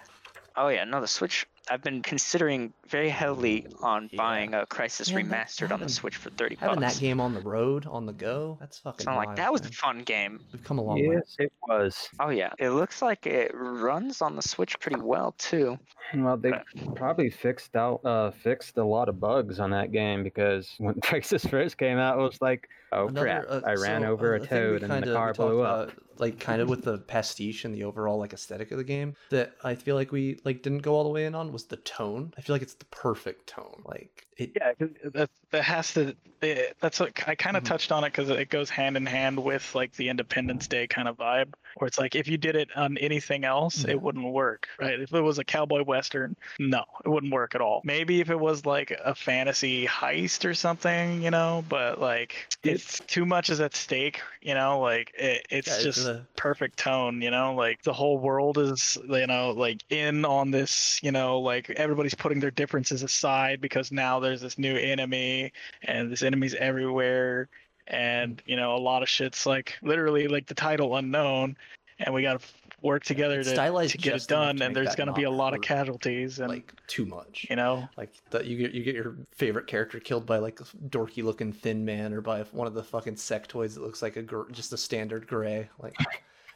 Oh yeah, no, the Switch. I've been considering very heavily on buying a Crysis Man, that- Remastered on the Switch for 30 Having bucks. that game on the road, on the go, that's fucking. So I'm like, that was a fun game. We've come a long way. Yes, it was. Oh yeah, it looks like it runs on the Switch pretty well too. Well, they probably fixed out, uh, fixed a lot of bugs on that game because when Crysis first came out, it was like, oh Another, crap, uh, I ran so, over uh, a the thing we toad and the car blew up. about, like kind of with the pastiche and the overall like aesthetic of the game that I feel like we like didn't go all the way in on was the tone. I feel like it's the perfect tone. Like it. Yeah, that that has to. It, that's what I kind of Mhm. touched on it because it goes hand in hand with like the Independence Day kind of vibe, where it's like if you did it on anything else, Yeah. it wouldn't work, right? If it was a cowboy western, no, it wouldn't work at all. Maybe if it was like a fantasy heist or something, you know, but like it's too much is at stake, you know, like it, it's Yeah, it's just a- perfect tone, you know, like the whole world is, you know, like in on this, you know, like everybody's putting their differences aside because now there's this new enemy and this enemy's everywhere and, you know, a lot of shit's like literally like the title unknown and we got to work together it's to, to get it done to and there's going to be a lot of casualties and like too much. you know Like that you get you get your favorite character killed by like a dorky looking thin man or by one of the fucking sectoids that looks like a gr- just a standard gray. Like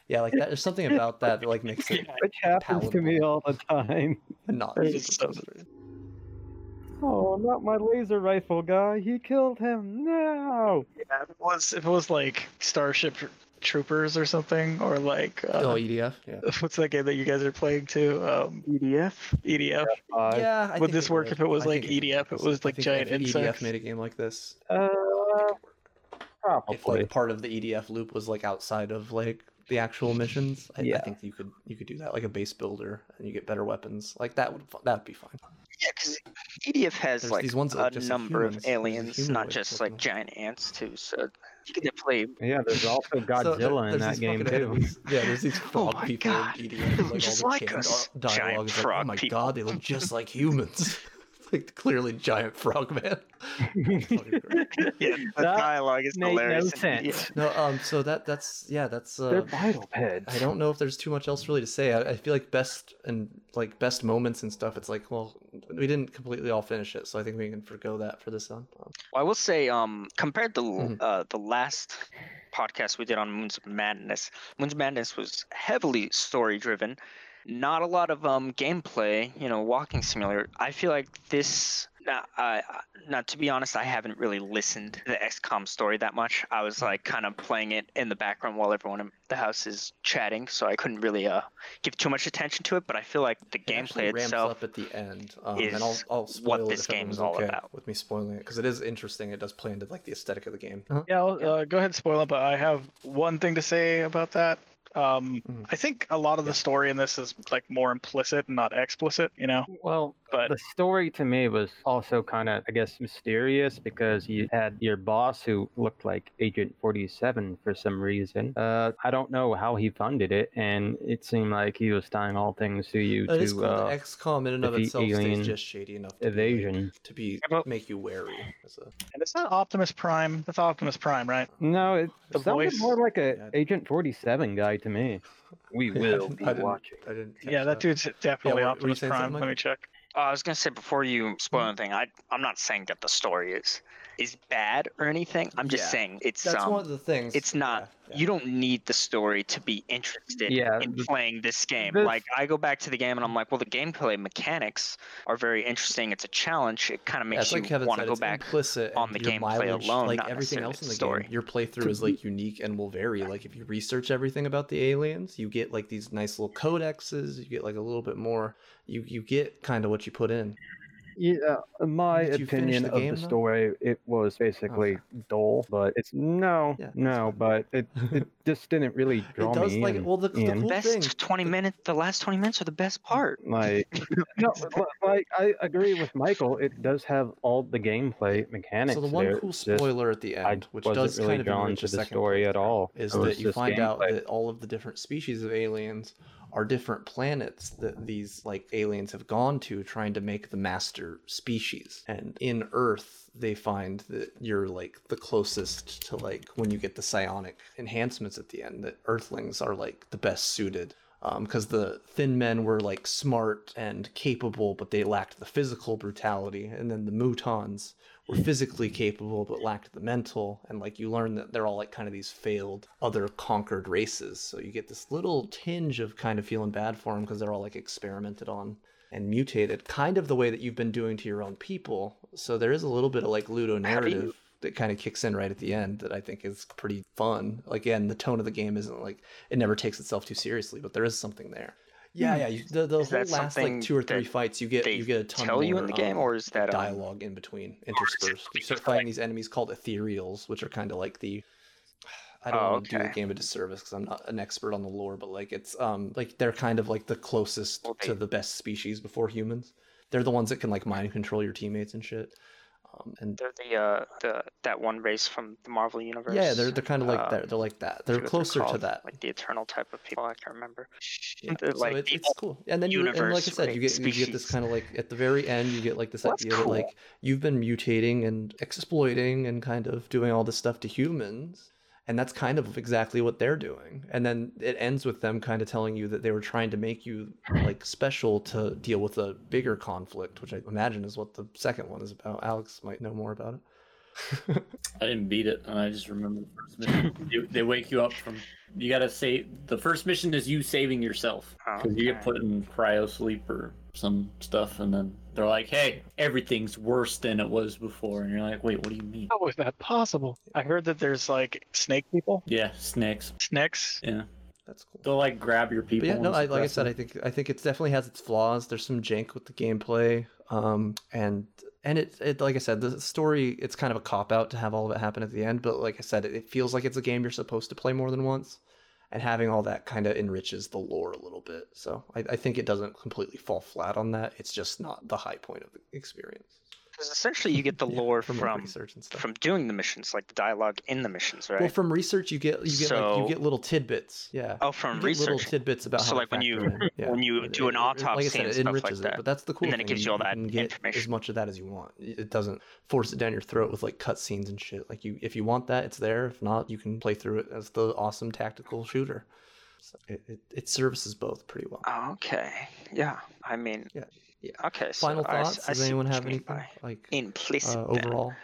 yeah, like that. There's something about that that like makes it Which happens to me all the time. not It's super so- frustrating. Oh, not my laser rifle guy. He killed him. No. yeah, if it was if it was like starship troopers or something or like uh, oh EDF. Yeah. what's that game that you guys are playing too um EDF. edf yeah. I would think this work if it was I like EDF? It was I like think giant if insects. EDF made a game like this. uh, If probably. like part of the EDF loop was like outside of like the actual missions, I, I think you could you could do that like a base builder and you get better weapons. Like that would that would be fine. Yeah, because EDF has There's like these ones a just number of aliens, not just like giant ants too. So you can definitely. Yeah, there's also So, Godzilla there- in that game too. enemies- Yeah, there's these frog my people God. in EDF. Like Just all the like us, di- giant dialogue is like, frog oh my people." god, oh they look just like humans. like clearly giant frog man. Yeah, the That dialogue is Make no hilarious. sense. EDF. no, um, so that that's yeah, that's They're uh, vital peds. I don't know if there's too much else really to say. I, I feel like best and like best moments and stuff. It's like, well, we didn't completely all finish it, so I think we can forgo that for this one. Um, Well, I will say, um, compared to Mhm. uh, the last podcast we did on Moons Madness, Moons Madness was heavily story driven. Not a lot of um gameplay, you know, walking simulator. I feel like this. Now, I, I- now, to be honest, I haven't really listened to the XCOM story that much. I was like kind of playing it in the background while everyone in the house is chatting, so I couldn't really uh give too much attention to it. But I feel like the it gameplay ramps itself up at the end, um, and I'll is I'll spoil it this if game is all okay about. with me spoiling it because it is interesting. It does play into like the aesthetic of the game. Yeah, I'll, uh, go ahead and spoil it, but I have one thing to say about that. Um, Mhm. I think a lot of the story in this is like more implicit and not explicit, you know. Well, But the story to me was also kind of, I guess, mysterious because you had your boss who looked like Agent 47 for some reason. Uh, I don't know how he funded it, and it seemed like he was tying all things to you It is to called uh, XCOM in and of itself alien stays just shady enough to be, like, evasion. to be Yeah, but- make you wary. As a, and it's not Optimus Prime. That's Optimus Prime, right? No, it The sounded voice- more like a Yeah. Agent 47 guy to me. We will be I watching. I didn't. Yeah, that dude's definitely were- were Optimus Prime. something, Let me check. Uh, I was gonna say before you spoil Mm-hmm. anything, I I'm not saying that the story is is bad or anything. I'm just Yeah. saying it's That's um one of the things. it's not yeah, yeah. you don't need the story to be interested Yeah, in the- playing this game. this- Like I go back to the game and I'm like, well the gameplay mechanics are very interesting. It's a challenge. It kind of makes it's you Kevin want to go back. on the gameplay mileage, alone, like not everything else in the the story. game. Your playthrough is like unique and will vary. Like if you research everything about the aliens, you get like these nice little codexes. You get like a little bit more. You you get kind of what you put in. Yeah, in my Did you finish opinion the of game, the though? story, it was basically dull, but it's no, Yeah, that's no, but it it just didn't really draw it does me like in. well the, the cool best thing. 20 minutes, the last 20 minutes are the best part. Like, no, li- like I agree with Michael. It does have all the gameplay mechanics. So the one there, cool just spoiler at the I end, which wasn't does really kind of drawn to the second story at all. is that you just find out that all of the different species of aliens are different planets that these like aliens have gone to trying to make the master species. And in Earth, they find that you're like the closest to like when you get the psionic enhancements at the end that Earthlings are like the best suited um, because the thin men were like smart and capable, but they lacked the physical brutality, and then the mutons were physically capable but lacked the mental. And like you learn that they're all like kind of these failed other conquered races, so you get this little tinge of kind of feeling bad for them because they're all like experimented on and mutated, kind of the way that you've been doing to your own people. So there is a little bit of like ludo you- narrative that kind of kicks in right at the end that I think is pretty fun. Again, the tone of the game isn't like it never takes itself too seriously, but there is something there. Yeah, yeah. You, the the Is whole last like two or three fights, you get you get a ton tell you in the game, um, or is that, um, dialogue in between interspersed? You start fighting these enemies called ethereals, which are kind of like the I don't Oh, want to do the game a disservice because I'm not an expert on the lore, but like it's um like they're kind of like the closest to the best species before humans. They're the ones that can like mind control your teammates and shit. Um, and They're the uh the that one race from the Marvel universe. yeah, they're they're kind of like uh, that. They're like that. They're closer to that. Like the eternal type of people. I can't remember. Yeah, They're so like it's, it's cool. And then you and like I said, you get you get this kind of like at the very end, you get like this Well, idea that like you've been mutating and exploiting and kind of doing all this stuff to humans. And that's kind of exactly what they're doing. And then it ends with them kind of telling you that they were trying to make you like special to deal with a bigger conflict, which I imagine is what the second one is about. Alex might know more about it. I didn't beat it, and I just remember the first mission. they, they wake you up from. You gotta say the first mission is you saving yourself oh, because you get put in cryo sleep or some stuff, and then they're like, "Hey, everything's worse than it was before," and you're like, "Wait, what do you mean?" How is that possible? I heard that there's like snake people. Yeah, snakes. Snakes. Yeah, that's cool. They'll like grab your people. But yeah, no, I, like I said. I think I think it definitely has its flaws. There's some jank with the gameplay, um, and and it, it like I said, the story it's kind of a cop out to have all of it happen at the end. But like I said, it, it feels like it's a game you're supposed to play more than once, and having all that kind of enriches the lore a little bit. So I, I think it doesn't completely fall flat on that. It's just not the high point of the experience. Because essentially you get the lore from, from research and stuff. from doing the missions, like the dialogue in the missions, right? Well, from research, you get you get like you get little tidbits. Yeah. Oh, from you get little research. tidbits about So, how. like, when you- in. Yeah. when you do an autopsy like I said, and it stuff like that. it. But that's the cool thing. And then it gives you all that can get as much of that as you want. It doesn't force it down your throat with like cutscenes and shit. Like you, if you want that, it's there. If not, you can play through it as the awesome tactical shooter. So it, it, it services both pretty well. Okay. Yeah. I mean. Yeah. Yeah. Okay. So Final I thoughts? I Does anyone have anything by like implicit uh, overall?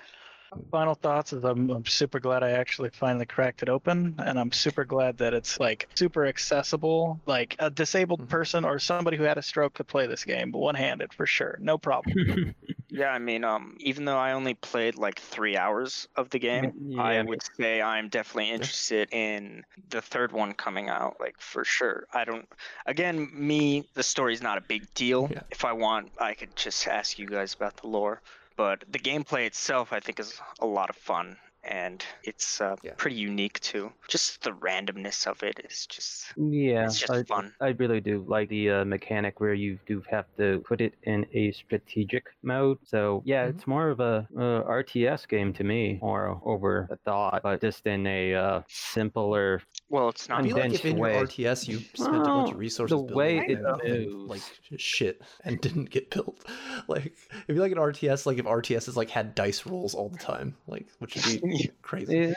Final thoughts is I'm, I'm super glad I actually finally cracked it open, and I'm super glad that it's like super accessible. Like a disabled person or somebody who had a stroke could play this game, one-handed for sure, no problem. Yeah, I mean, um, even though I only played like three hours of the game, Yeah, I would say I'm definitely interested in the third one coming out, like for sure. I don't. Again, me, the story's not a big deal. If I want, I could just ask you guys about the lore. But the gameplay itself, I think, is a lot of fun, and it's uh, pretty unique too. Just the randomness of it is just. Yeah, It's just I, fun. I really do like the uh, mechanic where you do have to put it in a strategic mode. So yeah, Mm-hmm. it's more of a, uh RTS game to me, more over a thought, but just in a uh, simpler. Well, it's I feel like if in your way. RTS you spent a bunch of resources the building way it it and like shit and didn't get built. Like if you like an RTS, like if RTS is like had dice rolls all the time, like which would be crazy. It,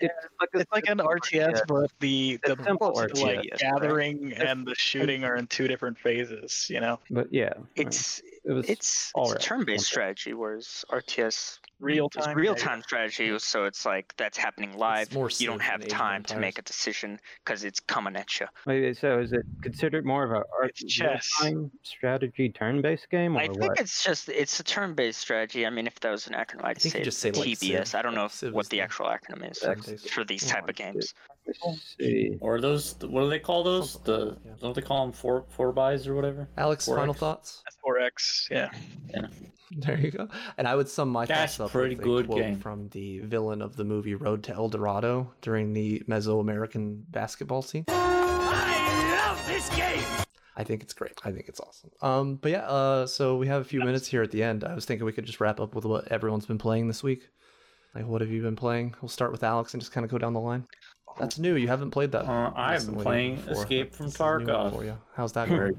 it's like, it's like an RTS, but the the, simple the, like RTS, gathering and the shooting are in two different phases. You know, But yeah, It's it was it's all it's a right. turn-based strategy, whereas RTS Real is time, real-time strategy. So it's like that's happening live. more you don't have than Age of time to make a decision because it's coming at you. Wait, so is it considered more of a art- chess. real-time strategy turn-based game, or I think what? it's just it's a turn-based strategy. I mean, if that was an acronym, I'd think say, just say, like, TBS. Civ. I don't know Like, if, Civ what is the the- actual acronym is for these oh type of games. Let's see. Or those, what do they call those? The don't they call them four four buys or whatever? Alex, Four final X. thoughts? 4X. Yeah. yeah. There you go. And I would sum my That's thoughts up pretty with a good quote game. from the villain of the movie Road to El Dorado during the Mesoamerican basketball scene. I love this game. I think it's great. I think it's awesome. Um, but yeah, uh, so we have a few minutes here at the end. I was thinking we could just wrap up with what everyone's been playing this week. Like, what have you been playing? We'll start with Alex and just kind of go down the line. That's new. You haven't played that. Uh, I've been playing before. Escape from This is a new one Tarkov. For you. How's that going?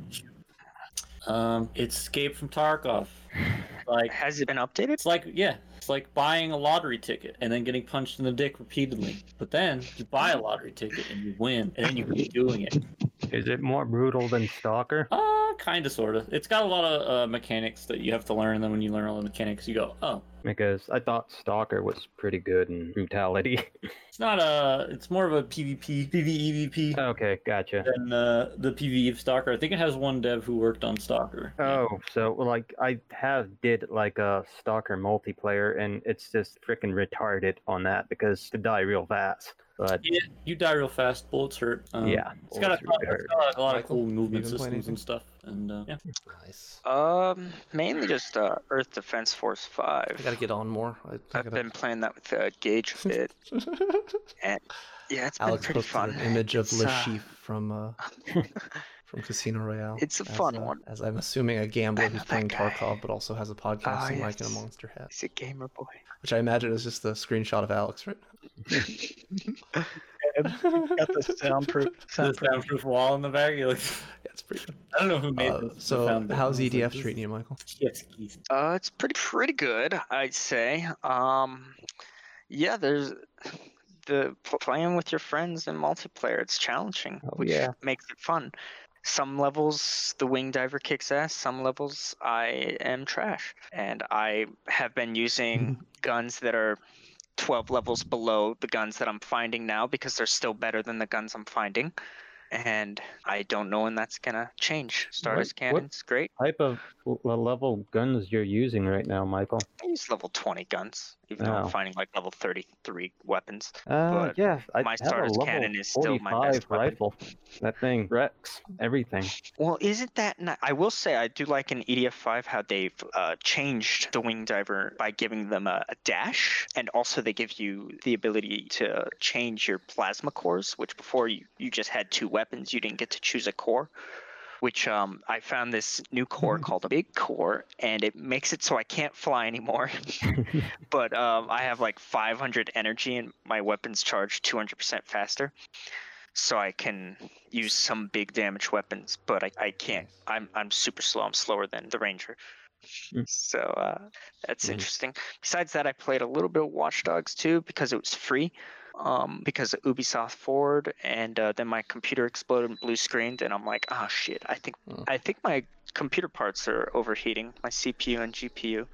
Um, it's Escape from Tarkov. Like, Has it been updated? it's like yeah, it's like buying a lottery ticket and then getting punched in the dick repeatedly. But then you buy a lottery ticket and you win, and then you keep doing it. Is it more brutal than Stalker? Uh, kind of, sort of. It's got a lot of uh, mechanics that you have to learn, and then when you learn all the mechanics, you go, oh. Because I thought Stalker was pretty good in brutality. It's not a. It's more of a PvP, PvE, EVP okay, gotcha. than uh, the PvE of Stalker. I think it has one dev who worked on Stalker. Oh, so like I have did like a Stalker multiplayer, and it's just freaking retarded on that because to die real fast. But Yeah, you die real fast. Bullets hurt. Um, Yeah, it's got, a, really it's got a lot of cool movement you been systems and stuff. And uh, yeah, Nice. Um, mainly just uh, Earth Defense Force Five. I gotta get on more. I, I I've gotta... been playing that with uh, Gage a bit, and yeah, it's been Alex pretty posted fun. an image of It's, uh, Le Chiffre from uh, from Casino Royale. It's a fun uh, one. As I'm assuming a gambler who's that playing guy. Tarkov, but also has a podcast Ah, and mic and a monster hat, He's a gamer boy. which I imagine is just the screenshot of Alex, right? Got the soundproof. the soundproof. soundproof wall in the back. You're like, Yeah, it's pretty good. I don't know who made Uh, this. so, how's I was like, EDF treating you, Michael? is jet. Uh, it's pretty pretty good, I'd say. Um, yeah, there's the playing with your friends in multiplayer. It's challenging, Oh, which yeah. makes it fun. Some levels the wing diver kicks ass. Some levels I am trash, and I have been using guns that are 12 levels below the guns that I'm finding now because they're still better than the guns I'm finding. And I don't know when that's gonna change. Stardust what- cannon's great. type of level guns you're using right now, Michael? I use level 20 guns, even though Oh. I'm finding like level 33 weapons. Uh, But yeah, I my Stardust cannon is still my best 45 weapon. rifle. That thing wrecks everything. Well, isn't that ni- I will say I do like in EDF 5 how they've uh, changed the wing diver by giving them a, a dash, and also they give you the ability to change your plasma cores, which before you, you just had two weapons, you didn't get to choose a core. Which um, I found this new core called a big core, and it makes it so I can't fly anymore. but um, I have like 500 energy, and my weapons charge 200% faster so I can use some big damage weapons, but I, I can't. I'm I'm super slow. I'm slower than the ranger. Mm. So uh, that's Mm. interesting. Besides that, I played a little bit of Watch Dogs too because it was free. Um, because of Ubisoft Forward, and uh, then my computer exploded and blue screened, and I'm like, oh shit! I think. I think my computer parts are overheating, my CPU and GPU.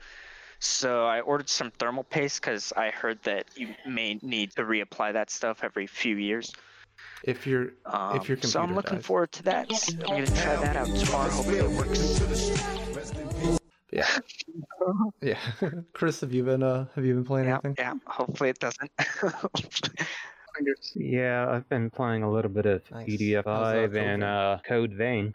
So I ordered some thermal paste because I heard that you may need to reapply that stuff every few years. If you're Um, if your computer so I'm looking dies. forward to that. I'm gonna try that out tomorrow. Hopefully it works. Yeah. yeah. Chris, have you been uh have you been playing Yeah, anything? yeah. Hopefully it doesn't. Yeah, I've been playing a little bit of Nice. EDF How's, uh, 5 Code and Vein? uh, Code Vein.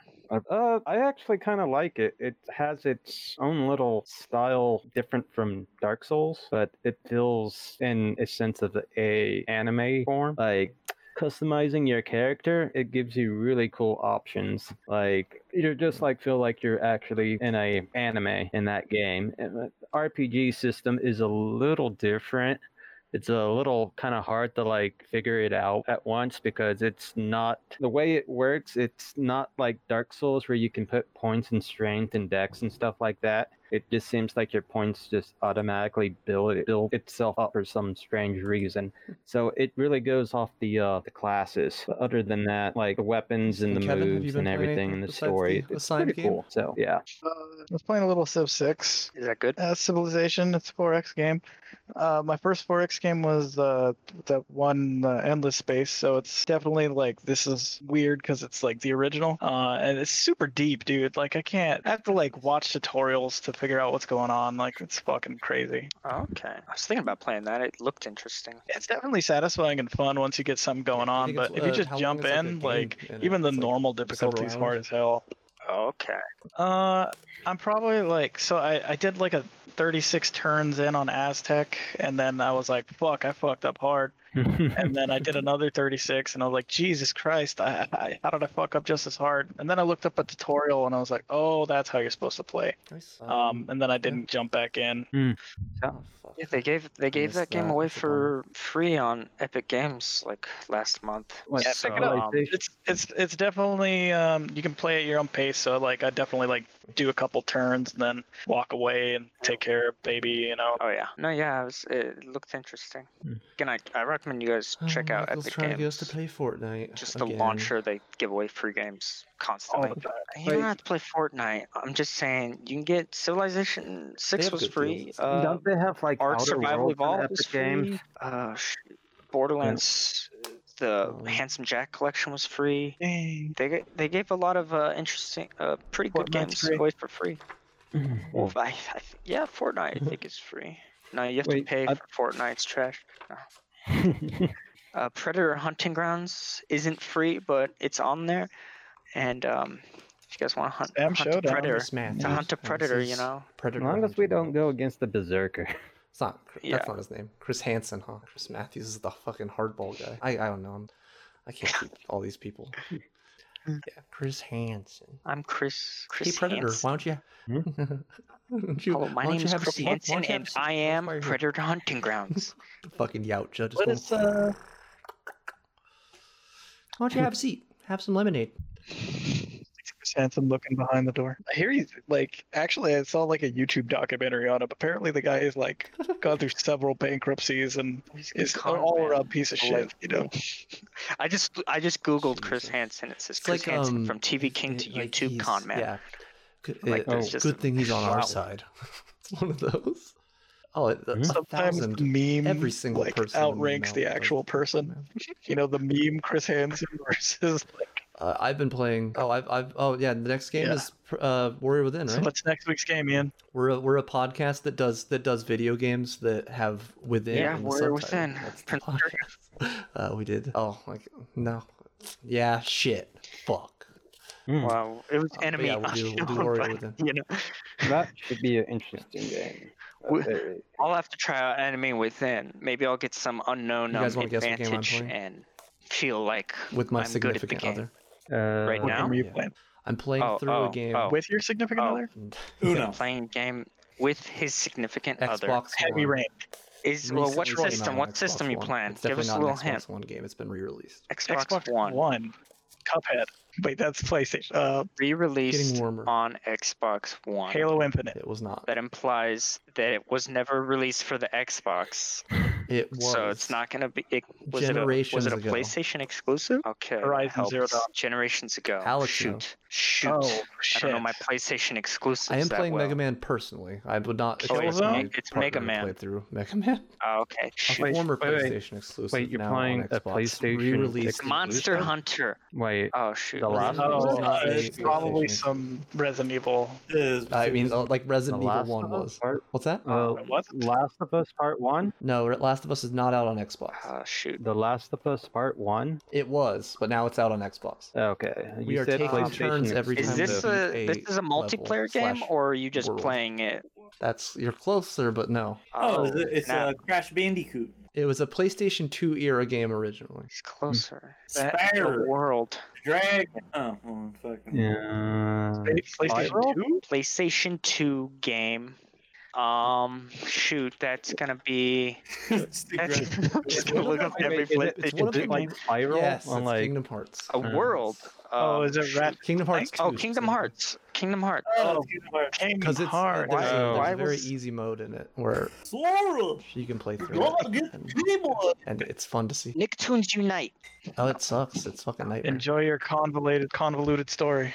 Uh, I actually kind of like it. It has its own little style, different from Dark Souls, but it feels in a sense of a anime form. Like customizing your character, it gives you really cool options. Like you're just like feel like you're actually in a anime in that game. And uh, the RPG system is a little different it's a little kind of hard to like figure it out at once because it's not the way it works it's not like dark souls where you can put points in strength and dex and stuff like that it just seems like your points just automatically build build itself up for some strange reason so it really goes off the uh the classes but other than that like the weapons and the Kevin, moves and everything in the story the it's assigned pretty game? cool so yeah Uh, I was playing a little Civ 6. Is that good? Uh, Civilization, it's a 4X game. Uh, my first 4X game was uh, that one uh, Endless Space, so it's definitely like this is weird because it's like the original, uh, and it's super deep, dude. Like I can't, I have to like watch tutorials to figure out what's going on. Like it's fucking crazy. Okay. I was thinking about playing that. It looked interesting. It's definitely satisfying and fun once you get something going I on, but it's, if you just jump is, like, in, like even the It's, like, normal difficulty is hard as hell. Okay. Uh, I'm probably like so I I did like a 36 turns in on Aztec, and then I was like, fuck, I fucked up hard. And then I did another 36, and I was like, Jesus Christ, I, I, how did I fuck up just as hard? And then I looked up a tutorial, and I was like, oh, that's how you're supposed to play. Nice. Um, and then I didn't jump back in. oh, fuck. Yeah, they gave they gave missed that game away That's a bummer. for free on Epic Games like last month. What, Yeah, so, pick it up. um, It's it's it's definitely um you can play at your own pace. So like I definitely like do a couple turns and then walk away and take care of baby. You know. Oh yeah. No, yeah, it, was, it looked interesting. Hmm. Again, I, I recommend you guys check out Michael's Epic trying Games. to get us to play Fortnite. Just the again. launcher, they give away free games constantly. the time. you don't have to play Fortnite. I'm just saying you can get Civilization Six was free. Uh, Don't they have like Ark Outer Survival Worlds Evolved was Epic free. Games? Uh, sh- Borderlands, the Oh. Handsome Jack collection was free. Dang. They they gave a lot of uh, interesting, uh, pretty good Fortnite's games free. away for free. Well, I, I th- yeah, Fortnite I think is free. No, you have to pay I- for Fortnite's trash. No. Uh, Predator Hunting Grounds isn't free, but it's on there. And um, if you guys want to hunt, Sam hunt a predator, Chris Matthews. to hunt a predator, you know. Predator. as long as we don't go against the Berserker. It's not. That's Yeah. not his name. Chris Hansen, huh? Chris Matthews is the fucking hardball guy. I I don't know. I'm, I can't keep all these people. Yeah, Chris Hansen. I'm Chris. Chris hey, Predator. Hansen. Why don't you? Don't you- Hello, my don't name you is have Chris seat? Why don't Hansen, you and? I am why you're here. Predator Hunting Grounds. Fucking Yautja. Just What going, is uh? Why don't you have a seat? Have some lemonade. Chris Hansen looking behind the door. I hear he's like actually I saw like a YouTube documentary on him. Apparently the guy is like gone through several bankruptcies and He's is an all man. around piece of shit, like- you know. I just I just googled Chris Jesus. Hansen. It says It's Chris like Hansen um, from TV King to like YouTube con man. Yeah. Good, Like, it- there's oh, just good thing he's on Wow. our side. it's one of those. Oh, it, a Sometimes thousand. the meme every single like person in the outranks the actual person. You know, the meme Chris Hansen versus like Uh, I've been playing. Oh, I've, I've. Oh, yeah. The next game Yeah. is uh, Warrior Within, so right? what's next week's game, Ian? We're a, we're a podcast that does that does video games that have within. Yeah, Warrior subtitle. Within. That's the Prince podcast. Uh, we did. Oh, like no. Yeah, shit. Fuck. Wow, it was Uh, enemy. yeah, we'll do- we'll do Warrior but, Within. You know, that should be an interesting game. We- Uh, I'll have to try out enemy within. Maybe I'll get some unknown um, wanna guess what game I'm advantage and feel like With my I'm good at the significant game. other. Uh, Right What now? game are you Yeah. playing? I'm playing Oh, through oh, a game. oh. With your significant Oh. other? Uno. playing game with his significant other. Xbox Heavy One. rain. Is well, what Recently came out system? What Xbox system you One. playing? It's Give us a little an Xbox hint. One game. It's been re-released. Xbox, Xbox One, One. Cuphead. Wait, that's PlayStation. Uh, re-released Getting warmer. on Xbox One. Halo Infinite. It was not. That implies that it was never released for the Xbox. It was. So it's not gonna be. It, was it a, was it a ago. PlayStation exclusive? Okay. Horizon helps. Zero Dawn. Generations ago. Alex shoot, shoot. Oh I don't know my PlayStation exclusives. I am that playing well. Mega Man personally. I would not. Oh, it's Me- it's Mega Man. Play through Mega Man. Oh, okay. Shoot. Wait, former wait, wait. PlayStation exclusive. Wait, you're playing a PlayStation re-released. Monster Hunter. Wait, Oh shoot. The last It was Oh, not uh, a it's probably some Resident Evil. I mean, uh, like Resident Evil One was. Part, What's that? uh, it? Last of Us Part One. No, Last of Us is not out on Xbox. Oh shoot. The Last of Us Part One. It was, but now it's out on Xbox. Okay, you We are said taking PlayStation turns every Is time exclusive. this to a beat this is a level multiplayer game slash or are you just world. playing it? That's you're closer, but no. Oh, it's, it's now- uh, Crash Bandicoot. It was a PlayStation 2 era game originally. He's closer. That Spyro. world. Dragon. Oh, well, fucking. Yeah. PlayStation 2? PlayStation 2 game. Um, shoot, that's gonna be. That's, I'm just gonna look up every flip. is it- it's PlayStation one of the like Spiral? yes, on like Kingdom Hearts. A world. Oh, Um, is it Rat? Kingdom Hearts 2. Oh, Kingdom Hearts. Kingdom Hearts. Oh, Kingdom Because it's Hearts. there's, a, Why- there's a very easy mode in it where Sora. you can play through it, and, and it's fun to see. Nicktoons Unite. Oh, it sucks. It's fucking nightmare. Enjoy your convoluted, convoluted story.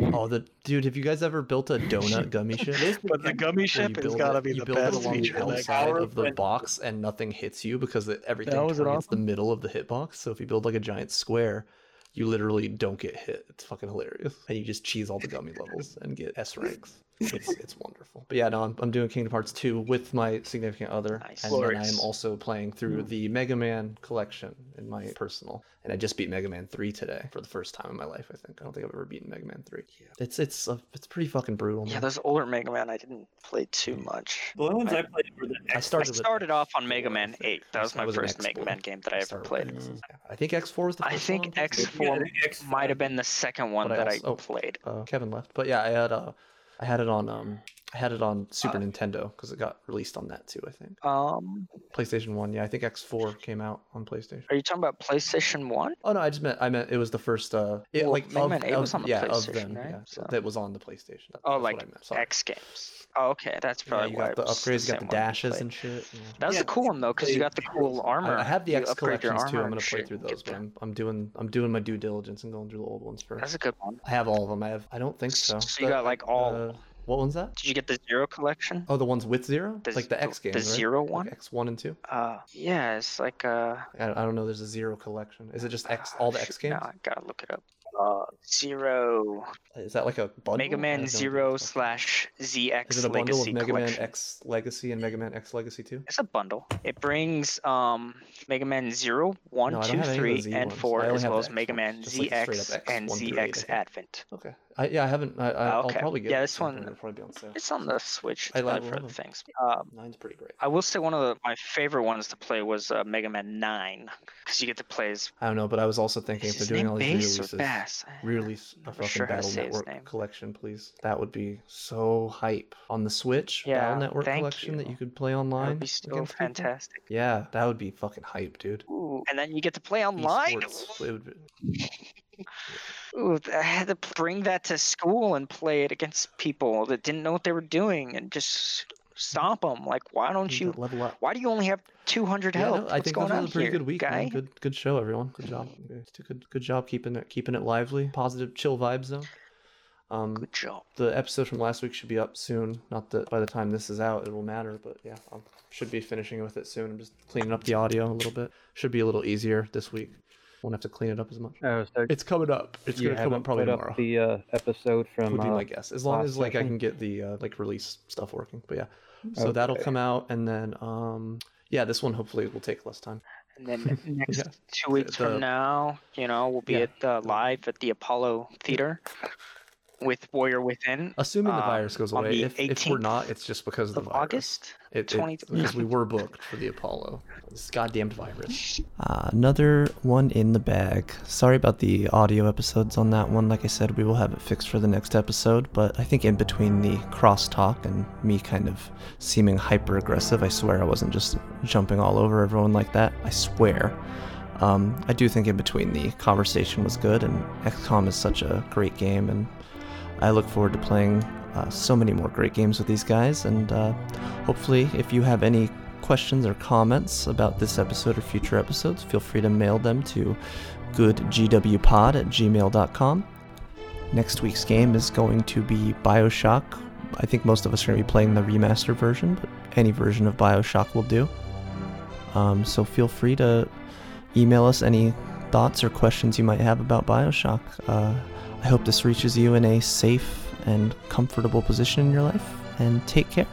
Oh, the dude, have you guys ever built a donut gummy ship? But the gummy ship you has build got to it- be you the build it best along feature. the outside of the box and nothing hits you because it, everything That was targets awesome. the middle of the hitbox. So if you build like a giant square, you literally don't get hit. It's fucking hilarious, and you just cheese all the gummy levels and get S ranks. It's it's wonderful. But yeah, no, I'm, I'm doing Kingdom Hearts 2 with my significant other, Nice. and then I'm also playing through the Mega Man collection in my personal. And I just beat Mega Man 3 today for the first time in my life. I think I don't think I've ever beaten Mega Man 3. Yeah. It's it's uh, it's pretty fucking brutal. Yeah, man. those older Mega Man I didn't play too much. The only ones I played were the I X. started I started off on Mega Man 8. That was my was first Mega Man game that I I ever played. with X. I think X4 was the first I think one. on PlayStation. Yeah, I X4 might have been the second one But that I also- played. uh, Kevin left. But yeah, I had uh, I had it on um I had it on Super Nintendo because it got released on that too. I think Um, PlayStation One. Yeah, I think X4 came out on PlayStation. are you talking about PlayStation One? Oh no, I just meant I meant it was the first. Uh, it, Well, like of, Man 8 of- was on the yeah of PlayStation, them. right? Yeah, So- that was on the PlayStation. That- Oh, like what I meant. Sorry. X Games. Oh, okay, that's Yeah, probably you why got the it was upgrades, you got the same one I dashes and shit. yeah. That was Yeah, a cool one though, because you got the cool armor. I, I have the X upgrade collections too. I'm gonna play through those, but I'm, I'm doing I'm doing my due diligence and going through the old ones first. That's a good one. I have all of them. I have. I don't think so. So you The- got like all. uh, what one's that? Did you get the Zero collection? Oh, the ones with zero, The like the z- X the games, right? Zero Like? X one and two. Uh, yeah, it's like uh. I, I don't know. There's a zero collection. Is it just X? All the X games? No, I gotta look it up. Uh, Zero. Is that like a bundle? Mega Man no Zero slash ZX Is it a bundle Legacy of Mega collection. Man X Legacy and Mega Man X Legacy 2? It's a bundle. It brings um Mega Man 0, 1, No, 2, have any of the 3, and ones. 4, as well as Mega Man just like the straight up ZX and 1 through 8, I ZX. Advent. Okay. I, yeah, I haven't. I, I, okay. I'll probably get Yeah, this at some point. one- It'll probably be on sale. It's on the Switch. I It's like probably for one other of them. things. Um, Nine's pretty great. I will say one of the, my favorite ones to play was uh, Mega Man 9, because you get to play as. I don't know, but I was also thinking if they're doing all these releases, release a fucking sure Battle Network collection, please. That would be so hype on the Switch. Yeah, Battle Network collection that you. you could play online. That would be so against people. fantastic. Yeah, that would be fucking hype, dude. Ooh, and then you get to play online. Esports, it would be- Ooh, I had to bring that to school and play it against people that didn't know what they were doing and just stomp them. Like, why don't you level up. Why do you only have 200 Yeah, health? no, I What's think going on was a pretty here, good week, guy? man. Good, good show, everyone. Good job. You guys did Good, good job keeping it, keeping it lively. Positive, chill vibes, though. Um, Good job. the episode from last week should be up soon. Not that by the time this is out, it will matter, but yeah, I should be finishing with it soon. I'm just cleaning up the audio a little bit. Should be a little easier this week. Won't have to clean it up as much. Oh, so It's coming up. It's gonna come up probably put tomorrow. Up the uh, episode from would be uh, my guess. As long as like I can get the uh, like release stuff working. But yeah, so that'll come out, and then um yeah, this one hopefully will take less time. And then next Yeah. two weeks the- from now, you know, we'll be Yeah. at uh, live at the Apollo Theater with Warrior Within. Assuming the um, virus goes on away. If, if we're not, it's just because of the of virus. August. It, 20 it, because we were booked for the Apollo. This goddamn virus. Uh, another one in the bag. Sorry about the audio episodes on that one. Like I said, we will have it fixed for the next episode. But I think in between the crosstalk and me kind of seeming hyper aggressive, I swear I wasn't just jumping all over everyone like that. I swear. Um, I do think in between the conversation was good, and XCOM is such a great game, and I look forward to playing uh, so many more great games with these guys. And uh, hopefully, if you have any questions or comments about this episode or future episodes, feel free to mail them to goodgwpod at gmail.com. Next week's game is going to be Bioshock. I think most of us are going to be playing the remastered version, but any version of Bioshock will do. Um, so feel free to email us any thoughts or questions you might have about Bioshock. Uh, I hope this reaches you in a safe and comfortable position in your life, and take care.